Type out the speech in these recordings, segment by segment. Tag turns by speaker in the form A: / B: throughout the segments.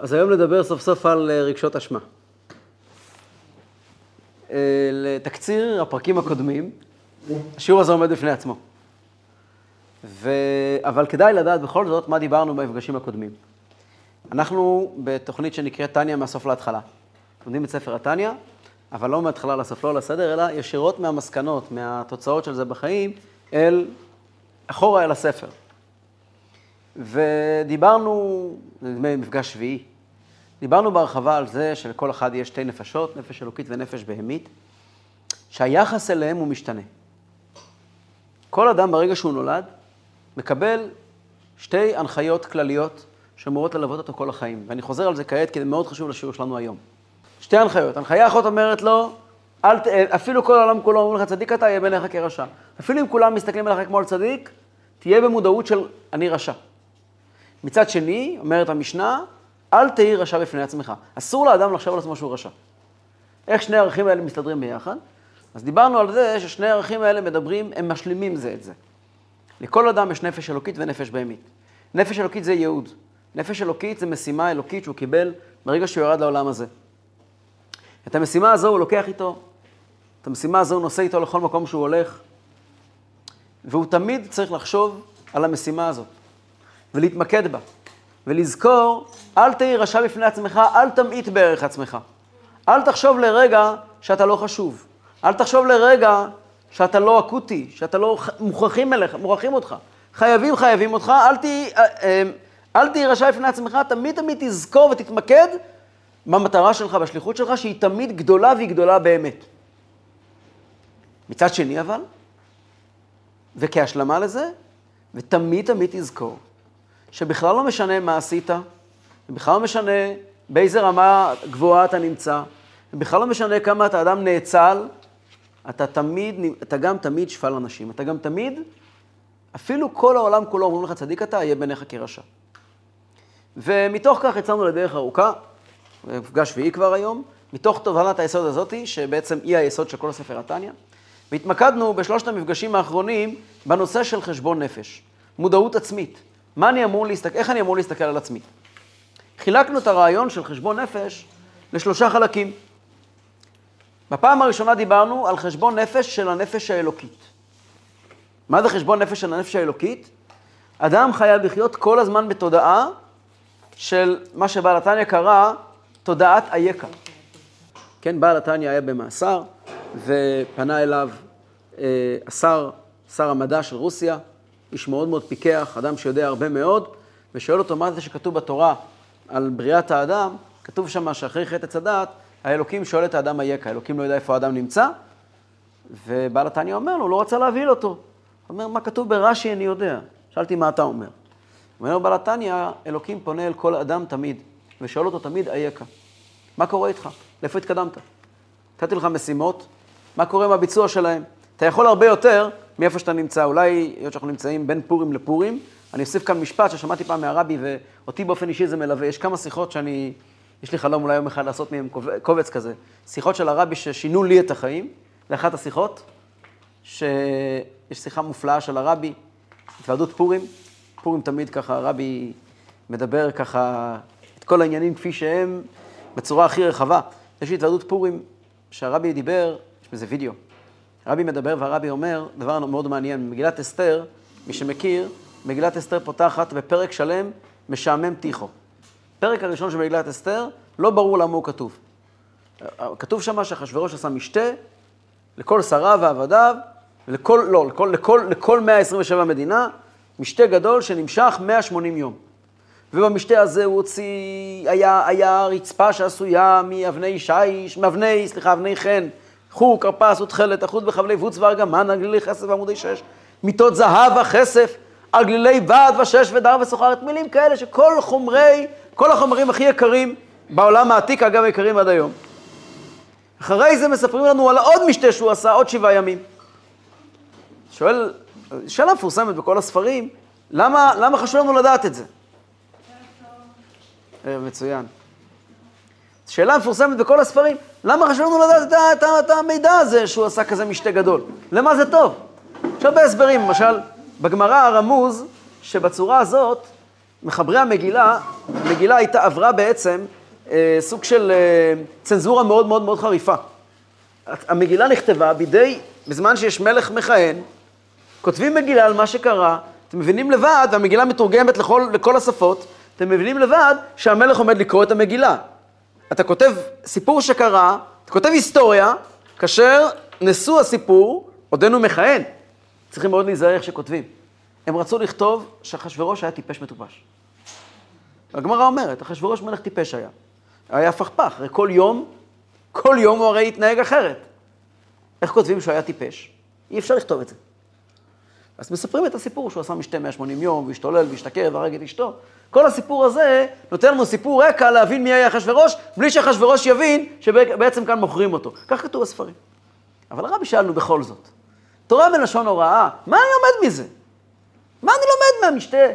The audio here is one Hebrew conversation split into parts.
A: אז היום נדבר סוף סוף על אה, רגשות אשמה. אה, לתקציר הפרקים הקודמים, השיעור הזה עומד בפני עצמו. ו... אבל כדאי לדעת בכל זאת מה דיברנו במפגשים הקודמים. אנחנו בתוכנית שנקראת טניה מהסוף להתחלה. לומדים את ספר הטניה, אבל לא מההתחלה לסוף, לא לסדר, אלא ישירות מהמסקנות, מהתוצאות של זה בחיים, אל אחורה אל הספר. ודיברנו, נדמה לי מפגש שביעי, דיברנו בהרחבה על זה שלכל אחד יש שתי נפשות, נפש אלוקית ונפש בהמית, שהיחס אליהם הוא משתנה. כל אדם ברגע שהוא נולד, מקבל שתי הנחיות כלליות שאמורות ללוות אותו כל החיים. ואני חוזר על זה כעת, כי זה מאוד חשוב לשיעור שלנו היום. שתי הנחיות. הנחיה אחת אומרת לו, אל. אפילו כל העולם כולו אומרים לך, צדיק אתה, יהיה בעיניך כרשע. אפילו אם כולם מסתכלים עליך כמו על צדיק, תהיה במודעות של אני רשע. מצד שני, אומרת המשנה, אל תהי רשע בפני עצמך. אסור לאדם לחשוב על עצמו שהוא רשע. איך שני הערכים האלה מסתדרים ביחד? אז דיברנו על זה ששני הערכים האלה מדברים, הם משלימים זה את זה. לכל אדם יש נפש אלוקית ונפש בהמית. נפש אלוקית זה ייעוד. נפש אלוקית זה משימה אלוקית שהוא קיבל ברגע שהוא ירד לעולם הזה. את המשימה הזו הוא לוקח איתו, את המשימה הזו הוא נושא איתו לכל מקום שהוא הולך, והוא תמיד צריך לחשוב על המשימה הזאת, ולהתמקד בה, ולזכור, אל תהי רשע בפני עצמך, אל תמעיט בערך עצמך. אל תחשוב לרגע שאתה לא חשוב. אל תחשוב לרגע שאתה לא אקוטי, שאתה לא מוכרחים אליך, מוכרחים אותך. חייבים, חייבים אותך, אל תהי, אה, אה, אל תהי רשע בפני עצמך, תמיד תמיד תזכור ותתמקד במטרה שלך, בשליחות שלך, שהיא תמיד גדולה והיא גדולה באמת. מצד שני אבל, וכהשלמה לזה, ותמיד תמיד תזכור, שבכלל לא משנה מה עשית, ובכלל לא משנה באיזה רמה גבוהה אתה נמצא, ובכלל לא משנה כמה אתה אדם נאצל, אתה תמיד, אתה גם תמיד שפל אנשים, אתה גם תמיד, אפילו כל העולם כולו אומרים לך צדיק אתה, יהיה בעיניך כרשע. ומתוך כך יצאנו לדרך ארוכה, מפגש שביעי כבר היום, מתוך תובנת היסוד הזאתי, שבעצם היא היסוד של כל הספר התניא, והתמקדנו בשלושת המפגשים האחרונים בנושא של חשבון נפש, מודעות עצמית. מה אני אמור להסתכל, איך אני אמור להסתכל על עצמי? חילקנו את הרעיון של חשבון נפש לשלושה חלקים. בפעם הראשונה דיברנו על חשבון נפש של הנפש האלוקית. מה זה חשבון נפש של הנפש האלוקית? אדם חייב לחיות כל הזמן בתודעה של מה שבעל התניא קרא תודעת אייכה. כן, בעל התניא היה במאסר, ופנה אליו אה, השר, שר המדע של רוסיה, איש מאוד מאוד פיקח, אדם שיודע הרבה מאוד, ושואל אותו מה זה שכתוב בתורה על בריאת האדם, כתוב שם שאחרי חטא הדעת, האלוקים שואל את האדם אייכה, האלוקים לא יודע איפה האדם נמצא, ובעל התניא אומר לו, לא רצה להבהיל אותו. הוא אומר, מה כתוב ברש"י אני יודע. שאלתי מה אתה אומר. אומר בעל התניא, אלוקים פונה אל כל אדם תמיד, ושואל אותו תמיד אייכה. מה קורה איתך? לאיפה התקדמת? נתתי לך משימות, מה קורה עם הביצוע שלהם? אתה יכול הרבה יותר מאיפה שאתה נמצא. אולי, היות שאנחנו נמצאים בין פורים לפורים, אני אוסיף כאן משפט ששמעתי פעם מהרבי, ואותי באופן אישי זה מלווה. יש כמה שיחות שאני, יש לי חלום אולי יום אחד לעשות מהם קובץ כזה. שיחות של הרבי ששינו לי את החיים. זה אחת השיחות, שיש שיחה מופלאה של הרבי, התוועדות פורים. פורים תמיד ככה, הרבי מדבר ככה את כל העניינים כפי שהם, בצורה הכי רחבה. יש לי התוועדות פורים שהרבי דיבר, יש בזה וידאו. הרבי מדבר והרבי אומר דבר מאוד מעניין. במגילת אסתר, מי שמכיר, מגילת אסתר פותחת בפרק שלם משעמם טיחו. פרק הראשון של מגילת אסתר, לא ברור למה הוא כתוב. כתוב שם שאחשוורוש עשה משתה לכל שריו ועבדיו, ולכל, לא, לכל, לכל, לכל 127 מדינה, משתה גדול שנמשך 180 יום. ובמשתה הזה הוא הוציא, היה, היה רצפה שעשויה מאבני שיש, מאבני, סליחה, אבני חן, חור, כרפס ותכלת, אחוז בחבלי ווץ וארגמן, על גלילי כסף ועמודי שש, מיטות זהב וכסף, על גלילי בד ושש ודר וסוחרת, מילים כאלה שכל חומרי, כל החומרים הכי יקרים בעולם העתיק, אגב, יקרים עד היום. אחרי זה מספרים לנו על עוד משתה שהוא עשה, עוד שבעה ימים. שואל, שאלה מפורסמת בכל הספרים, למה, למה חשוב לנו לדעת את זה? מצוין. שאלה מפורסמת בכל הספרים, למה חשוב לנו לדעת את, את, את המידע הזה שהוא עשה כזה משתה גדול? למה זה טוב? יש הרבה הסברים, למשל, בגמרא הרמוז שבצורה הזאת מחברי המגילה, המגילה הייתה, עברה בעצם אה, סוג של אה, צנזורה מאוד מאוד מאוד חריפה. המגילה נכתבה בידי, בזמן שיש מלך מכהן, כותבים מגילה על מה שקרה, אתם מבינים לבד, והמגילה מתורגמת לכל, לכל השפות, אתם מבינים לבד שהמלך עומד לקרוא את המגילה. אתה כותב סיפור שקרה, אתה כותב היסטוריה, כאשר נשוא הסיפור עודנו מכהן. צריכים מאוד להיזהר איך שכותבים. הם רצו לכתוב שאחשוורוש היה טיפש מטופש. הגמרא אומרת, אחשוורוש מלך טיפש היה. היה פכפך, הרי כל יום, כל יום הוא הרי התנהג אחרת. איך כותבים שהוא היה טיפש? אי אפשר לכתוב את זה. אז מספרים את הסיפור שהוא עשה משתה 180 יום, והשתולל והשתכר והרג את אשתו. כל הסיפור הזה נותן לנו סיפור רקע להבין מי היה אחשוורוש, בלי שאחשוורוש יבין שבעצם כאן מוכרים אותו. כך כתוב בספרים. אבל הרבי שאלנו בכל זאת, תורה בלשון הוראה, מה אני לומד מזה? מה אני לומד מהמשתה?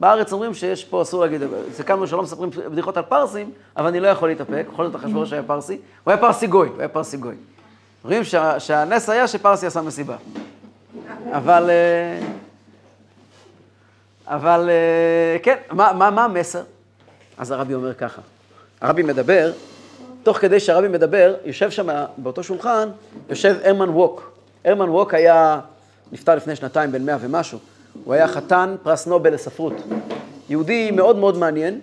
A: בארץ אומרים שיש פה, אסור להגיד, זה כמה שלא מספרים בדיחות על פרסים, אבל אני לא יכול להתאפק, בכל זאת אחשוורוש היה פרסי, הוא היה פרסי גוי, הוא היה פרסי גוי. אומרים שה, שהנס היה שפרסי עשה מסיבה. אבל, אה, אבל אה, כן, מה, מה, מה המסר? אז הרבי אומר ככה, הרבי מדבר, תוך כדי שהרבי מדבר, יושב שם באותו שולחן, יושב הרמן ווק. הרמן ווק היה, נפטר לפני שנתיים, בן מאה ומשהו. הוא היה חתן פרס נובל לספרות. יהודי מאוד מאוד מעניין,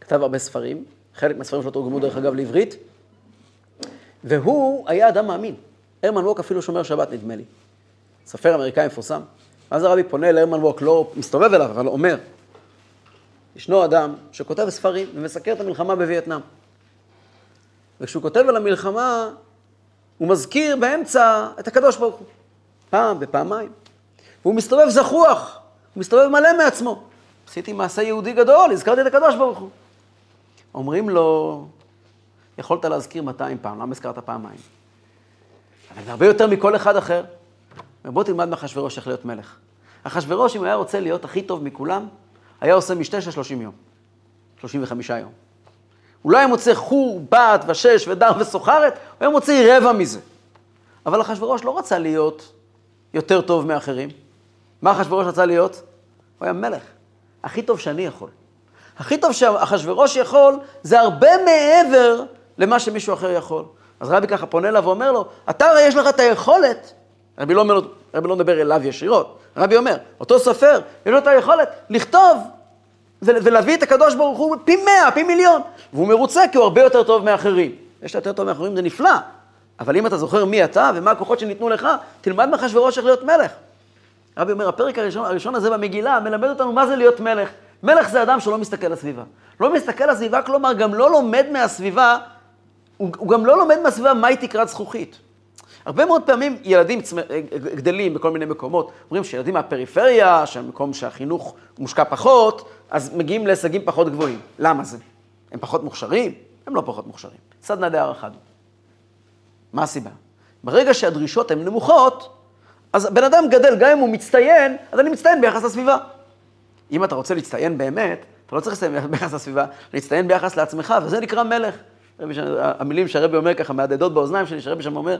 A: כתב הרבה ספרים, חלק מהספרים שלו תורגמו דרך אגב לעברית, והוא היה אדם מאמין. הרמן ווק אפילו שומר שבת, נדמה לי. ספר אמריקאי מפורסם. ואז הרבי פונה להרמן ווק, לא מסתובב אליו, אבל אומר, ישנו אדם שכותב ספרים ומסקר את המלחמה בווייטנאם. וכשהוא כותב על המלחמה, הוא מזכיר באמצע את הקדוש ברוך הוא. פעם ופעמיים. והוא מסתובב זחוח, הוא מסתובב מלא מעצמו. עשיתי מעשה יהודי גדול, הזכרתי את הקדוש ברוך הוא. אומרים לו, יכולת להזכיר 200 פעם, למה הזכרת פעמיים? אבל זה הרבה יותר מכל אחד אחר. ובוא תלמד מאחשוורוש איך להיות מלך. אחשוורוש, אם היה רוצה להיות הכי טוב מכולם, היה עושה משתה של 30 יום. 35 יום. הוא לא היה מוצא חור, בת ושש ודר וסוחרת, הוא היה מוציא רבע מזה. אבל אחשוורוש לא רצה להיות יותר טוב מאחרים. מה אחשוורוש רצה להיות? הוא היה מלך. הכי טוב שאני יכול. הכי טוב שאחשוורוש יכול, זה הרבה מעבר למה שמישהו אחר יכול. אז רבי ככה פונה אליו ואומר לו, אתה הרי יש לך את היכולת, רבי לא, אומר, רבי לא מדבר אליו ישירות, רבי אומר, אותו סופר, יש לו את היכולת לכתוב ולהביא את הקדוש ברוך הוא פי מאה, פי מיליון. והוא מרוצה כי הוא הרבה יותר טוב מאחרים. יש לך יותר טוב מאחרים, זה נפלא. אבל אם אתה זוכר מי אתה ומה הכוחות שניתנו לך, תלמד מאחשוורוש איך להיות מלך. רבי אומר, הפרק הראשון, הראשון הזה במגילה מלמד אותנו מה זה להיות מלך. מלך זה אדם שלא מסתכל לסביבה. לא מסתכל לסביבה, כלומר, גם לא לומד מהסביבה, הוא, הוא גם לא לומד מהסביבה מהי תקרת זכוכית. הרבה מאוד פעמים ילדים צמ... גדלים בכל מיני מקומות, אומרים שילדים מהפריפריה, שהמקום שהחינוך מושקע פחות, אז מגיעים להישגים פחות גבוהים. למה זה? הם פחות מוכשרים? הם לא פחות מוכשרים. סדנא דערא מה הסיבה? ברגע שהדרישות הן נמוכות, אז בן אדם גדל, גם אם הוא מצטיין, אז אני מצטיין ביחס לסביבה. אם אתה רוצה להצטיין באמת, אתה לא צריך להצטיין ביחס לסביבה, להצטיין ביחס לעצמך, וזה נקרא מלך. המילים שהרבי אומר ככה מהדהדות באוזניים שלי, שהרבי שם אומר,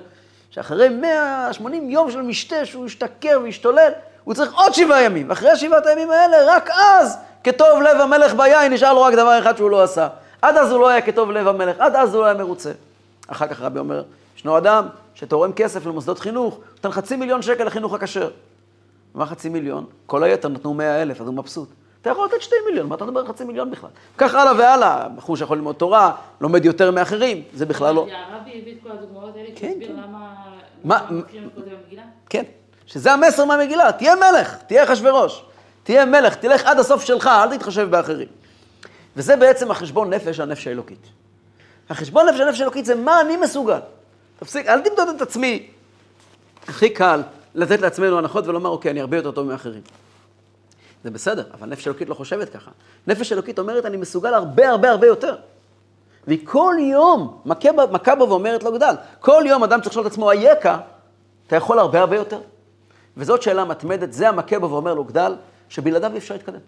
A: שאחרי 180 יום של משתה, שהוא השתכר והשתולל, הוא צריך עוד שבעה ימים. ואחרי שבעת הימים האלה, רק אז, כטוב לב המלך ביין, נשאר לו רק דבר אחד שהוא לא עשה. עד אז הוא לא היה כטוב לב המלך, עד אז הוא לא היה מרוצה. אחר כך רבי אומר, ישנו אדם שתורם כסף למוסדות חינוך, נותן חצי מיליון שקל לחינוך הכשר. מה חצי מיליון? כל היתר נתנו מאה אלף, אז הוא מבסוט. אתה יכול לתת שתי מיליון, מה אתה מדבר על חצי מיליון בכלל? כך הלאה והלאה, בחור שיכול ללמוד תורה, לומד יותר מאחרים, זה בכלל לא...
B: הרבי הביא את כל הדוגמאות האלה,
A: כן, כן.
B: למה...
A: כן, שזה המסר מהמגילה, תהיה מלך, תהיה אחשוורוש, תהיה מלך, תלך עד הסוף שלך, אל תתחשב באחרים. וזה בעצם החשבון נפש, הנפש האלוקית. החשבון נפש, הנפש האלוקית זה מה אני מסוגל. תפסיק, אל תמדוד את עצמי. הכי קל לתת לעצמנו הנחות ולומר, אוקיי, אני הרבה יותר טוב מאחרים. זה בסדר, אבל נפש אלוקית לא חושבת ככה. נפש אלוקית אומרת, אני מסוגל הרבה הרבה הרבה יותר. והיא כל יום מכה מכה בו ואומרת לו גדל. כל יום אדם צריך לשאול את עצמו, אייכה, אתה יכול הרבה הרבה יותר. וזאת שאלה מתמדת, זה המכה בו ואומר לו גדל, שבלעדיו אי אפשר להתקדם.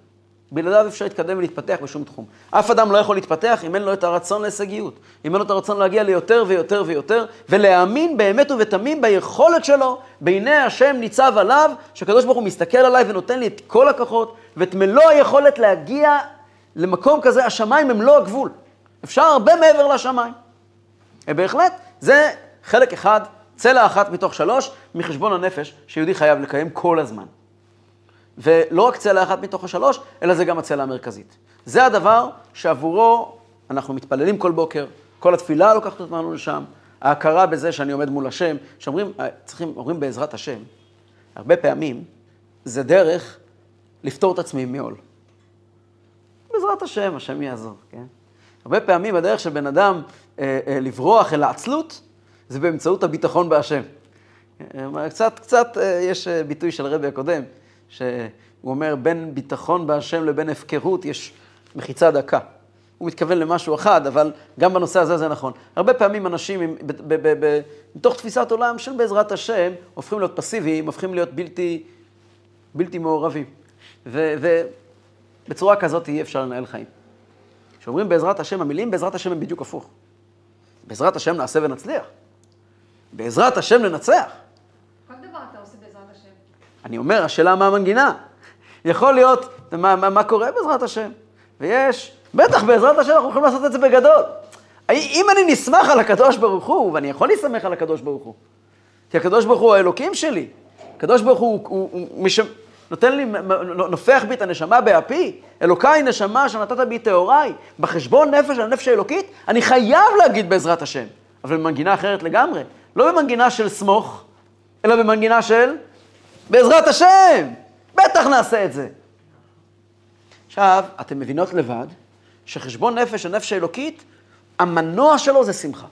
A: בלעדיו אפשר להתקדם ולהתפתח בשום תחום. אף אדם לא יכול להתפתח אם אין לו את הרצון להישגיות, אם אין לו את הרצון להגיע ליותר ויותר ויותר, ולהאמין באמת ובתמים ביכולת שלו, בעיני השם ניצב עליו, שהקדוש ברוך הוא מסתכל עליי ונותן לי את כל הכוחות ואת מלוא היכולת להגיע למקום כזה, השמיים הם לא הגבול. אפשר הרבה מעבר לשמיים. בהחלט, זה חלק אחד, צלע אחת מתוך שלוש, מחשבון הנפש שיהודי חייב לקיים כל הזמן. ולא רק צלע אחת מתוך השלוש, אלא זה גם הצלע המרכזית. זה הדבר שעבורו אנחנו מתפללים כל בוקר, כל התפילה לוקחת אותנו לשם, ההכרה בזה שאני עומד מול השם, שאומרים, צריכים, אומרים בעזרת השם, הרבה פעמים זה דרך לפתור את עצמי מעול. בעזרת השם, השם יעזור, כן? הרבה פעמים הדרך של בן אדם אה, אה, לברוח אל העצלות, זה באמצעות הביטחון בהשם. אה, קצת, קצת אה, יש אה, ביטוי של הרבי הקודם, שהוא אומר, בין ביטחון בהשם לבין הפקרות יש מחיצה דקה. הוא מתכוון למשהו אחד, אבל גם בנושא הזה זה נכון. הרבה פעמים אנשים, מתוך תפיסת עולם של בעזרת השם, הופכים להיות פסיביים, הופכים להיות בלתי, בלתי מעורבים. ובצורה כזאת אי אפשר לנהל חיים. כשאומרים בעזרת השם, המילים בעזרת השם הם בדיוק הפוך. בעזרת השם נעשה ונצליח. בעזרת השם ננצח.
C: כל דבר אתה עושה בעזרת השם.
A: אני אומר, השאלה מה המנגינה. יכול להיות, מה, מה, מה קורה בעזרת השם? ויש, בטח בעזרת השם אנחנו יכולים לעשות את זה בגדול. אם אני נסמך על הקדוש ברוך הוא, ואני יכול להסתמך על הקדוש ברוך הוא, כי הקדוש ברוך הוא האלוקים שלי, הקדוש ברוך הוא, הוא, הוא, הוא מש... נותן לי, נופח בי את הנשמה באפי, אלוקיי נשמה שנתת בי טהוריי, בחשבון נפש הנפש האלוקית, אני חייב להגיד בעזרת השם, אבל במנגינה אחרת לגמרי, לא במנגינה של סמוך, אלא במנגינה של בעזרת השם, בטח נעשה את זה. עכשיו, אתם מבינות לבד שחשבון נפש הנפש האלוקית, המנוע שלו זה שמחה.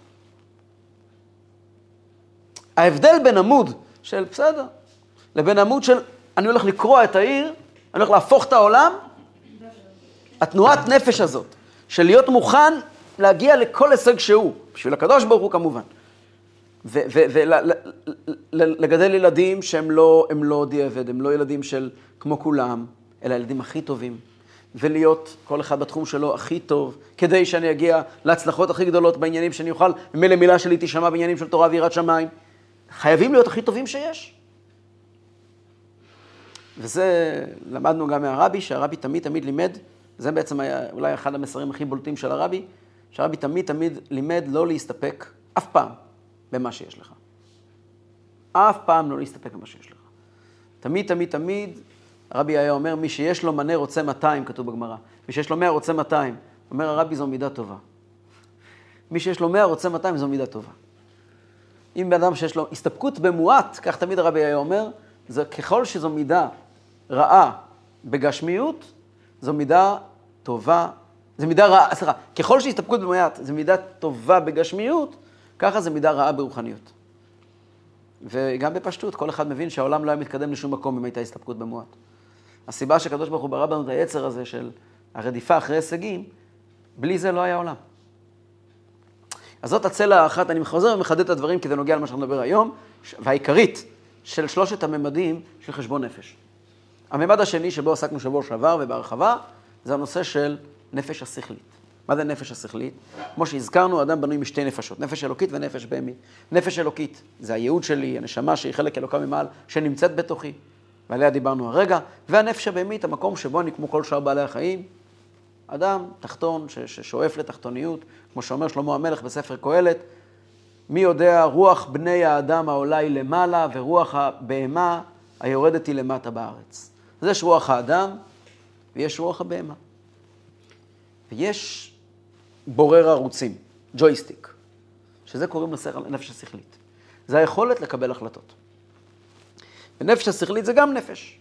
A: ההבדל בין עמוד של בסדר, לבין עמוד של אני הולך לקרוע את העיר, אני הולך להפוך את העולם, התנועת נפש הזאת, של להיות מוכן להגיע לכל הישג שהוא, בשביל הקדוש ברוך הוא כמובן. ולגדל ילדים שהם לא, לא דיעבד, הם לא ילדים של כמו כולם, אלא הילדים הכי טובים. ולהיות כל אחד בתחום שלו הכי טוב, כדי שאני אגיע להצלחות הכי גדולות בעניינים שאני אוכל, ממילא מילה שלי תישמע בעניינים של תורה ויראת שמיים. חייבים להיות הכי טובים שיש. וזה למדנו גם מהרבי, שהרבי תמיד תמיד לימד, זה בעצם היה אולי אחד המסרים הכי בולטים של הרבי, שהרבי תמיד תמיד לימד לא להסתפק אף פעם במה שיש לך. אף פעם לא להסתפק במה שיש לך. תמיד, תמיד, תמיד, הרבי היה אומר, מי שיש לו מנה רוצה 200, כתוב בגמרא. מי שיש לו 100 רוצה 200. אומר הרבי, זו מידה טובה. מי שיש לו 100 רוצה 200, זו מידה טובה. אם בן אדם שיש לו הסתפקות במועט, כך תמיד הרבי היה אומר, זה ככל שזו מידה רעה בגשמיות, זו מידה טובה, זו מידה רעה, סליחה, ככל שהסתפקות במועט זו מידה טובה בגשמיות, ככה זו מידה רעה ברוחניות. וגם בפשטות, כל אחד מבין שהעולם לא היה מתקדם לשום מקום אם הייתה הסתפקות במועט. הסיבה שהקדוש ברוך הוא ברא בנו את היצר הזה של הרדיפה אחרי הישגים, בלי זה לא היה עולם. אז זאת הצלע האחת, אני חוזר ומחדד את הדברים כי זה נוגע למה שאנחנו נדבר היום, והעיקרית של שלושת הממדים של חשבון נפש. הממד השני שבו עסקנו שבוע שעבר ובהרחבה, זה הנושא של נפש השכלית. מה זה נפש השכלית? כמו שהזכרנו, אדם בנוי משתי נפשות, נפש אלוקית ונפש בהמית. נפש אלוקית זה הייעוד שלי, הנשמה שהיא חלק אלוקה ממעל, שנמצאת בתוכי, ועליה דיברנו הרגע, והנפש הבהמית, המקום שבו אני, כמו כל שאר בעלי החיים, אדם תחתון ששואף לתחתוניות, כמו שאומר שלמה המלך בספר קהלת, מי יודע, רוח בני האדם העולה היא למעלה, ורוח הבהמה היורדת היא למטה בארץ. אז יש רוח האדם, ויש רוח הבהמה. ויש בורר ערוצים, ג'ויסטיק, שזה קוראים לנפש השכלית. זה היכולת לקבל החלטות. ונפש השכלית זה גם נפש.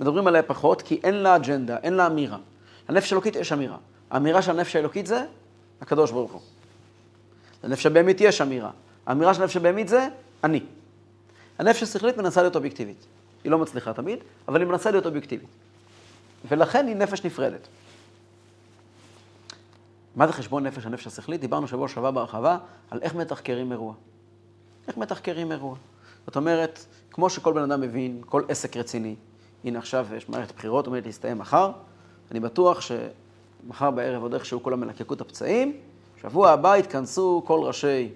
A: מדברים עליה פחות, כי אין לה אג'נדה, אין לה אמירה. לנפש האלוקית יש אמירה. האמירה של הנפש האלוקית זה הקדוש ברוך הוא. לנפש הבהמית יש אמירה. האמירה של הנפש הבהמית זה אני. הנפש השכלית מנסה להיות אובייקטיבית. היא לא מצליחה תמיד, אבל היא מנסה להיות אובייקטיבית. ולכן היא נפש נפרדת. מה זה חשבון נפש הנפש השכלית? דיברנו שבוע שעבר בהרחבה על איך מתחקרים אירוע. איך מתחקרים אירוע. זאת אומרת, כמו שכל בן אדם מבין, כל עסק רציני, הנה עכשיו יש מערכת בחירות, עומדת להסתיים מחר, אני בטוח שמחר בערב עוד איכשהו כולם מלקקו את הפצעים, שבוע הבא יתכנסו כל ראשי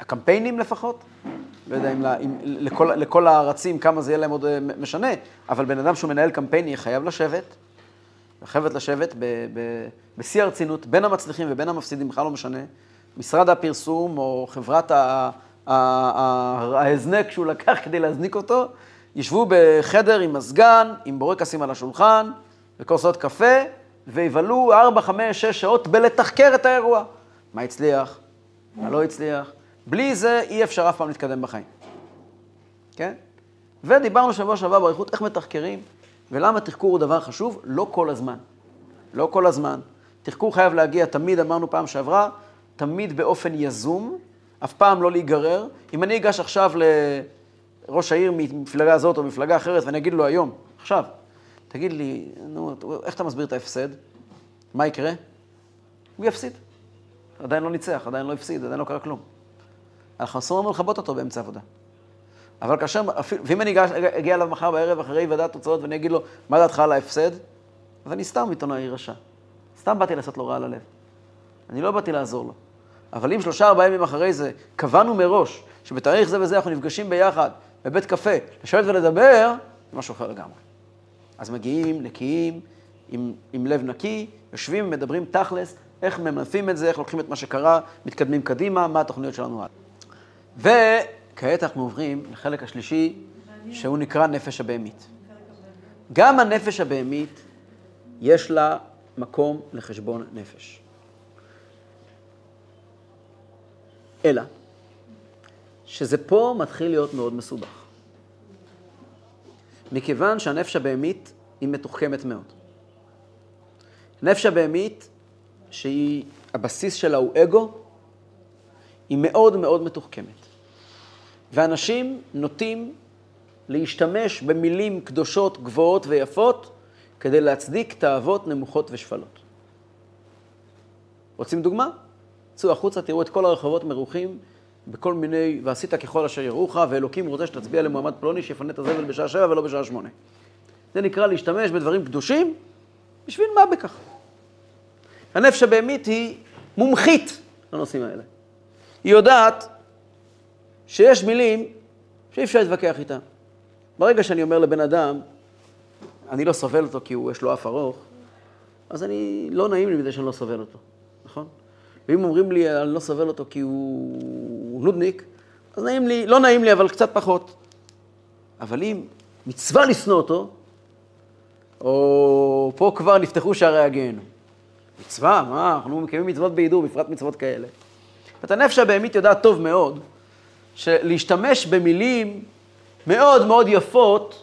A: הקמפיינים לפחות, לא יודע אם, אם לכל, לכל הארצים כמה זה יהיה להם עוד אה, משנה, אבל בן אדם שהוא מנהל קמפיין יהיה חייב לשבת, חייבת לשבת בשיא הרצינות, בין המצליחים ובין המפסידים, בכלל לא משנה. משרד הפרסום או חברת ההזנק שהוא לקח כדי להזניק אותו, ישבו בחדר עם מזגן, עם בורקסים על השולחן, וכוסות קפה, ויבלו 4, 5, 6 שעות בלתחקר את האירוע. מה הצליח, מה לא הצליח. בלי זה אי אפשר אף פעם להתקדם בחיים. כן? ודיברנו שבוע שעבר באריכות איך מתחקרים, ולמה תחקור הוא דבר חשוב, לא כל הזמן. לא כל הזמן. תחקור חייב להגיע תמיד, אמרנו פעם שעברה, תמיד באופן יזום, אף פעם לא להיגרר. אם אני אגש עכשיו לראש העיר ממפלגה הזאת או מפלגה אחרת ואני אגיד לו היום, עכשיו, תגיד לי, נו, איך אתה מסביר את ההפסד? מה יקרה? הוא יפסיד. עדיין לא ניצח, עדיין לא הפסיד, עדיין לא קרה כלום. אנחנו אסור לנו לכבות אותו באמצע עבודה. אבל כאשר, אפילו- ואם אני אגיע אליו מחר בערב אחרי ועדת תוצאות ואני אגיד לו, מה דעתך על ההפסד? אז אני סתם עיתונאי רשע. סתם באתי לעשות לו רע על הלב. אני לא באתי לעזור לו. אבל אם שלושה ארבעה ימים אחרי זה קבענו מראש שבתאריך זה וזה אנחנו נפגשים ביחד בבית קפה, לשבת ולדבר, זה משהו אחר לגמרי. אז מגיעים נקיים, עם, עם לב נקי, יושבים, מדברים תכלס, איך ממנפים את זה, איך לוקחים את מה שקרה, מתקדמים קדימה, מה התוכניות שלנו הלאה. וכעת אנחנו עוברים לחלק השלישי, שהוא נקרא נפש הבהמית. גם הנפש הבהמית, יש לה מקום לחשבון נפש. אלא, שזה פה מתחיל להיות מאוד מסובך. מכיוון שהנפש הבהמית היא מתוחכמת מאוד. נפש הבהמית, שהיא, הבסיס שלה הוא אגו, היא מאוד מאוד מתוחכמת. ואנשים נוטים להשתמש במילים קדושות, גבוהות ויפות, כדי להצדיק תאוות נמוכות ושפלות. רוצים דוגמה? צאו החוצה, תראו את כל הרחובות מרוחים בכל מיני, ועשית ככל אשר יראוך, ואלוקים רוצה שתצביע למועמד פלוני שיפנה את הזבל בשעה שבע ולא בשעה שמונה. זה נקרא להשתמש בדברים קדושים, בשביל מה בכך? הנפש הבהמית היא מומחית לנושאים האלה. היא יודעת שיש מילים שאי אפשר להתווכח איתן. ברגע שאני אומר לבן אדם, אני לא סובל אותו כי הוא, יש לו אף ארוך, אז אני, לא נעים לי מזה שאני לא סובל אותו, נכון? ואם אומרים לי, אני לא סובל אותו כי הוא נודניק, אז נעים לי, לא נעים לי, אבל קצת פחות. אבל אם מצווה לשנוא אותו, או פה כבר נפתחו שערי הגיהנום. מצווה, מה, אנחנו מקיימים מצוות בהידור, בפרט מצוות כאלה. ואת הנפש הבהמית יודעת טוב מאוד, שלהשתמש במילים מאוד מאוד יפות,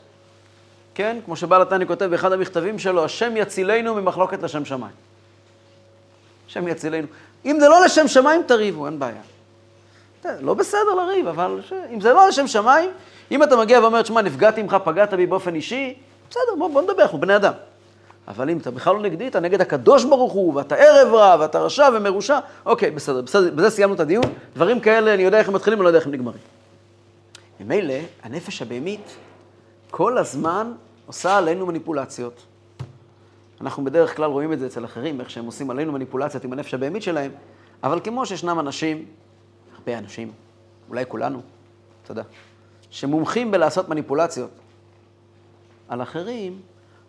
A: כן, כמו שבעל התניא כותב באחד המכתבים שלו, השם יצילנו ממחלוקת לשם שמיים. השם יצילנו. אם זה לא לשם שמיים, תריבו, אין בעיה. לא בסדר לריב, אבל ש... אם זה לא לשם שמיים, אם אתה מגיע ואומר, תשמע, נפגעתי ממך, פגעת בי באופן אישי, בסדר, בוא, בוא נדבר, אנחנו בני אדם. אבל אם אתה בכלל לא נגדי, אתה נגד הקדוש ברוך הוא, ואתה ערב רע, ואתה רשע ומרושע, אוקיי, בסדר, בסדר, בזה סיימנו את הדיון. דברים כאלה, אני יודע איך הם מתחילים, אני לא יודע איך הם נגמרים. ממילא, הנפש הבהמית כל הזמן עושה עלינו מניפולציות. אנחנו בדרך כלל רואים את זה אצל אחרים, איך שהם עושים עלינו מניפולציות עם הנפש הבהמית שלהם, אבל כמו שישנם אנשים, הרבה אנשים, אולי כולנו, תודה, שמומחים בלעשות מניפולציות על אחרים,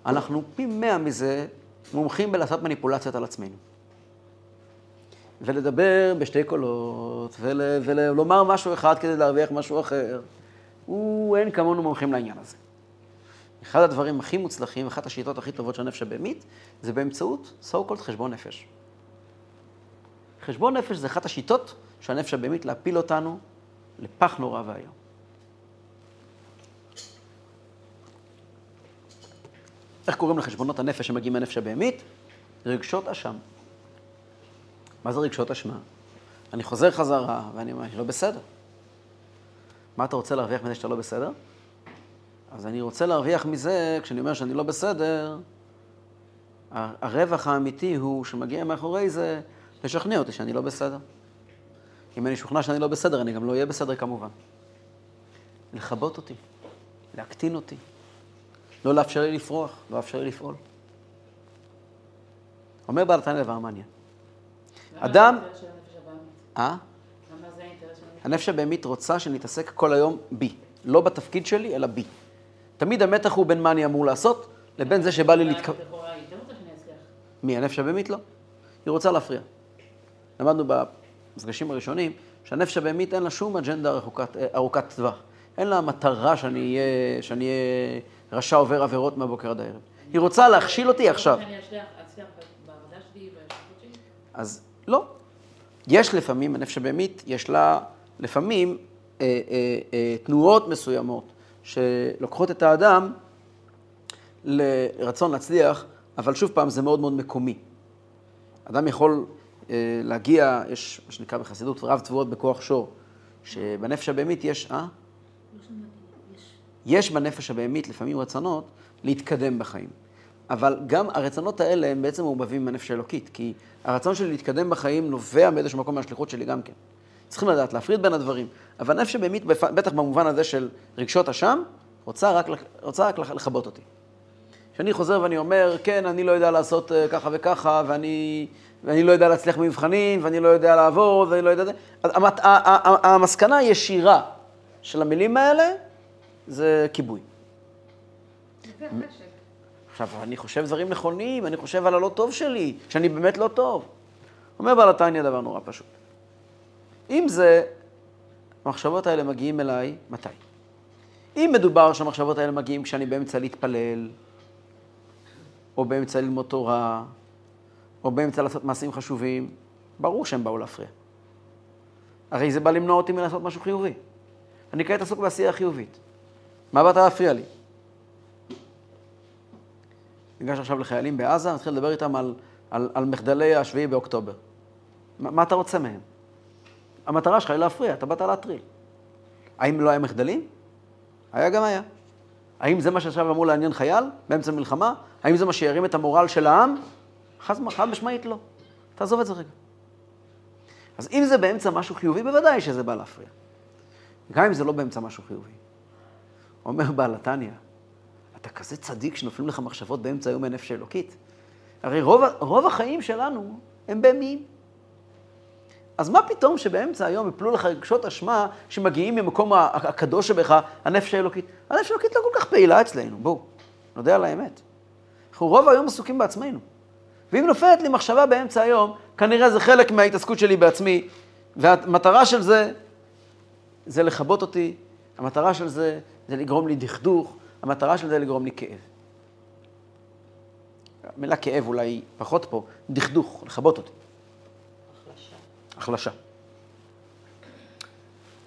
A: אנחנו פי מאה מזה מומחים בלעשות מניפולציות על עצמנו. ולדבר בשתי קולות, ול, ולומר משהו אחד כדי להרוויח משהו אחר, הוא, אין כמונו מומחים לעניין הזה. אחד הדברים הכי מוצלחים, אחת השיטות הכי טובות של הנפש הבהמית, זה באמצעות so called חשבון נפש. חשבון נפש זה אחת השיטות של הנפש הבהמית להפיל אותנו לפח נורא ואיום. איך קוראים לחשבונות הנפש שמגיעים מהנפש הבהמית? רגשות אשם. מה זה רגשות אשמה? אני חוזר חזרה ואני אומר, לא בסדר. מה אתה רוצה להרוויח מזה שאתה לא בסדר? אז אני רוצה להרוויח מזה, כשאני אומר שאני לא בסדר, הרווח האמיתי הוא שמגיע מאחורי זה לשכנע אותי שאני לא בסדר. אם אני שוכנע שאני לא בסדר, אני גם לא אהיה בסדר כמובן. לכבות אותי, להקטין אותי, לא לאפשר לי לפרוח, לא לאפשר לי לפעול. אומר התניא דבר מעניין. אדם-? אה?
B: למה זה האינטרס של הנפש
A: הבהמית רוצה שנתעסק כל היום בי. לא בתפקיד שלי, אלא בי. תמיד המתח הוא בין מה אני אמור לעשות, לבין זה שבא לי
B: אצליח.
A: מי, הנפש הבהמית? לא. היא רוצה להפריע. למדנו במפגשים הראשונים שהנפש הבהמית אין לה שום אג'נדה ארוכת, אה, ארוכת טווח. אין לה מטרה שאני אהיה רשע עובר עבירות מהבוקר עד הערב. היא רוצה להכשיל אותי עכשיו. אז לא. יש לפעמים, הנפש הבהמית, יש לה לפעמים אה, אה, אה, תנועות מסוימות שלוקחות את האדם לרצון להצליח, אבל שוב פעם, זה מאוד מאוד מקומי. אדם יכול אה, להגיע, יש מה שנקרא בחסידות רב תבואות בכוח שור, שבנפש הבהמית יש, אה? יש בנפש הבהמית לפעמים רצונות להתקדם בחיים. אבל גם הרצונות האלה הם בעצם מעובבים מהנפש האלוקית, כי הרצון שלי להתקדם בחיים נובע באיזשהו מקום מהשליחות שלי גם כן. צריכים לדעת, להפריד בין הדברים. אבל הנפש הבהמית, בטח במובן הזה של רגשות אשם, רוצה רק, רוצה רק לכבות אותי. כשאני חוזר ואני אומר, כן, אני לא יודע לעשות אה, ככה וככה, ואני, ואני לא יודע להצליח במבחנים, ואני לא יודע לעבוד, ואני לא יודע... אז המסקנה הישירה של המילים האלה זה כיבוי. עכשיו, אני חושב דברים נכונים, אני חושב על הלא טוב שלי, שאני באמת לא טוב. אומר בעל התניא דבר נורא פשוט. אם זה, המחשבות האלה מגיעים אליי, מתי? אם מדובר שהמחשבות האלה מגיעים כשאני באמצע להתפלל, או באמצע ללמוד תורה, או באמצע לעשות מעשים חשובים, ברור שהם באו להפריע. הרי זה בא למנוע אותי מלעשות משהו חיובי. אני כעת עסוק בעשייה חיובית. מה באת להפריע לי? ניגש עכשיו לחיילים בעזה, נתחיל לדבר איתם על, על, על מחדלי השביעי באוקטובר. מה, מה אתה רוצה מהם? המטרה שלך היא להפריע, אתה באת להטריל. האם לא היה מחדלים? היה גם היה. האם זה מה שעכשיו אמור לעניין חייל באמצע מלחמה? האם זה מה שירים את המורל של העם? חד משמעית לא. תעזוב את זה רגע. אז אם זה באמצע משהו חיובי, בוודאי שזה בא להפריע. גם אם זה לא באמצע משהו חיובי. אומר בעל התניא, אתה כזה צדיק שנופלים לך מחשבות באמצע היום הנפש האלוקית. הרי רוב, רוב החיים שלנו הם בהמיים. אז מה פתאום שבאמצע היום יפלו לך רגשות אשמה שמגיעים ממקום הקדוש שבך, הנפש האלוקית? הנפש האלוקית לא כל כך פעילה אצלנו, בואו, נודה על האמת. אנחנו רוב היום עסוקים בעצמנו. ואם נופלת לי מחשבה באמצע היום, כנראה זה חלק מההתעסקות שלי בעצמי, והמטרה של זה, זה לכבות אותי, המטרה של זה, זה לגרום לי דכדוך, המטרה של זה לגרום לי כאב. המילה כאב אולי פחות פה, דכדוך, לכבות אותי.
B: החלשה.
A: החלשה.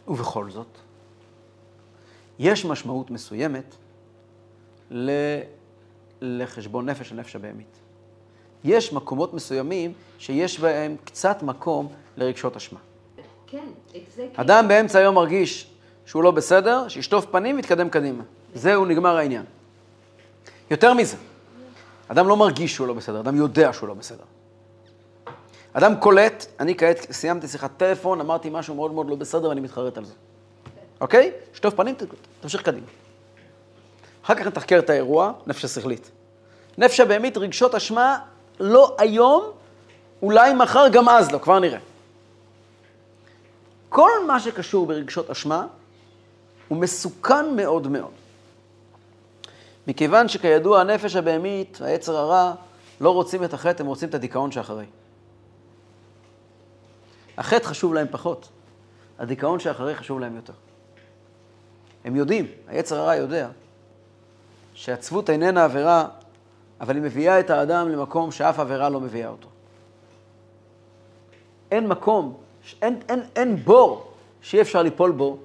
A: ובכל זאת, יש משמעות מסוימת ל... לחשבון נפש הנפש הבהמית. יש מקומות מסוימים שיש בהם קצת מקום לרגשות אשמה.
D: כן, זה כן.
A: אדם באמצע היום מרגיש שהוא לא בסדר, שישטוף פנים ויתקדם קדימה. זהו, נגמר העניין. יותר מזה, אדם לא מרגיש שהוא לא בסדר, אדם יודע שהוא לא בסדר. אדם קולט, אני כעת סיימתי שיחת טלפון, אמרתי משהו מאוד מאוד לא בסדר ואני מתחרט על זה. אוקיי? שטוף פנים, תמשיך קדימה. אחר כך נתחקר את האירוע, נפש השכלית. נפש הבהמית, רגשות אשמה, לא היום, אולי מחר, גם אז לא, כבר נראה. כל מה שקשור ברגשות אשמה הוא מסוכן מאוד מאוד. מכיוון שכידוע הנפש הבהמית, היצר הרע, לא רוצים את החטא, הם רוצים את הדיכאון שאחרי. החטא חשוב להם פחות, הדיכאון שאחרי חשוב להם יותר. הם יודעים, היצר הרע יודע, שעצבות איננה עבירה, אבל היא מביאה את האדם למקום שאף עבירה לא מביאה אותו. אין מקום, אין, אין, אין בור שאי אפשר ליפול בו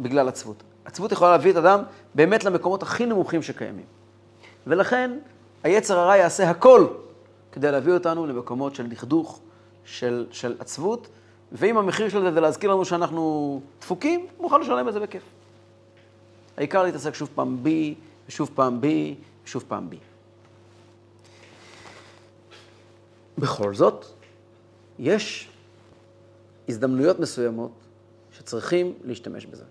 A: בגלל עצבות. עצבות יכולה להביא את האדם באמת למקומות הכי נמוכים שקיימים. ולכן היצר הרע יעשה הכל כדי להביא אותנו למקומות של דכדוך, של, של עצבות, ואם המחיר של זה זה להזכיר לנו שאנחנו דפוקים, מוכן לשלם את זה בכיף. העיקר להתעסק שוב פעם בי, ושוב פעם בי, ושוב פעם בי. בכל זאת, יש הזדמנויות מסוימות שצריכים להשתמש בזה.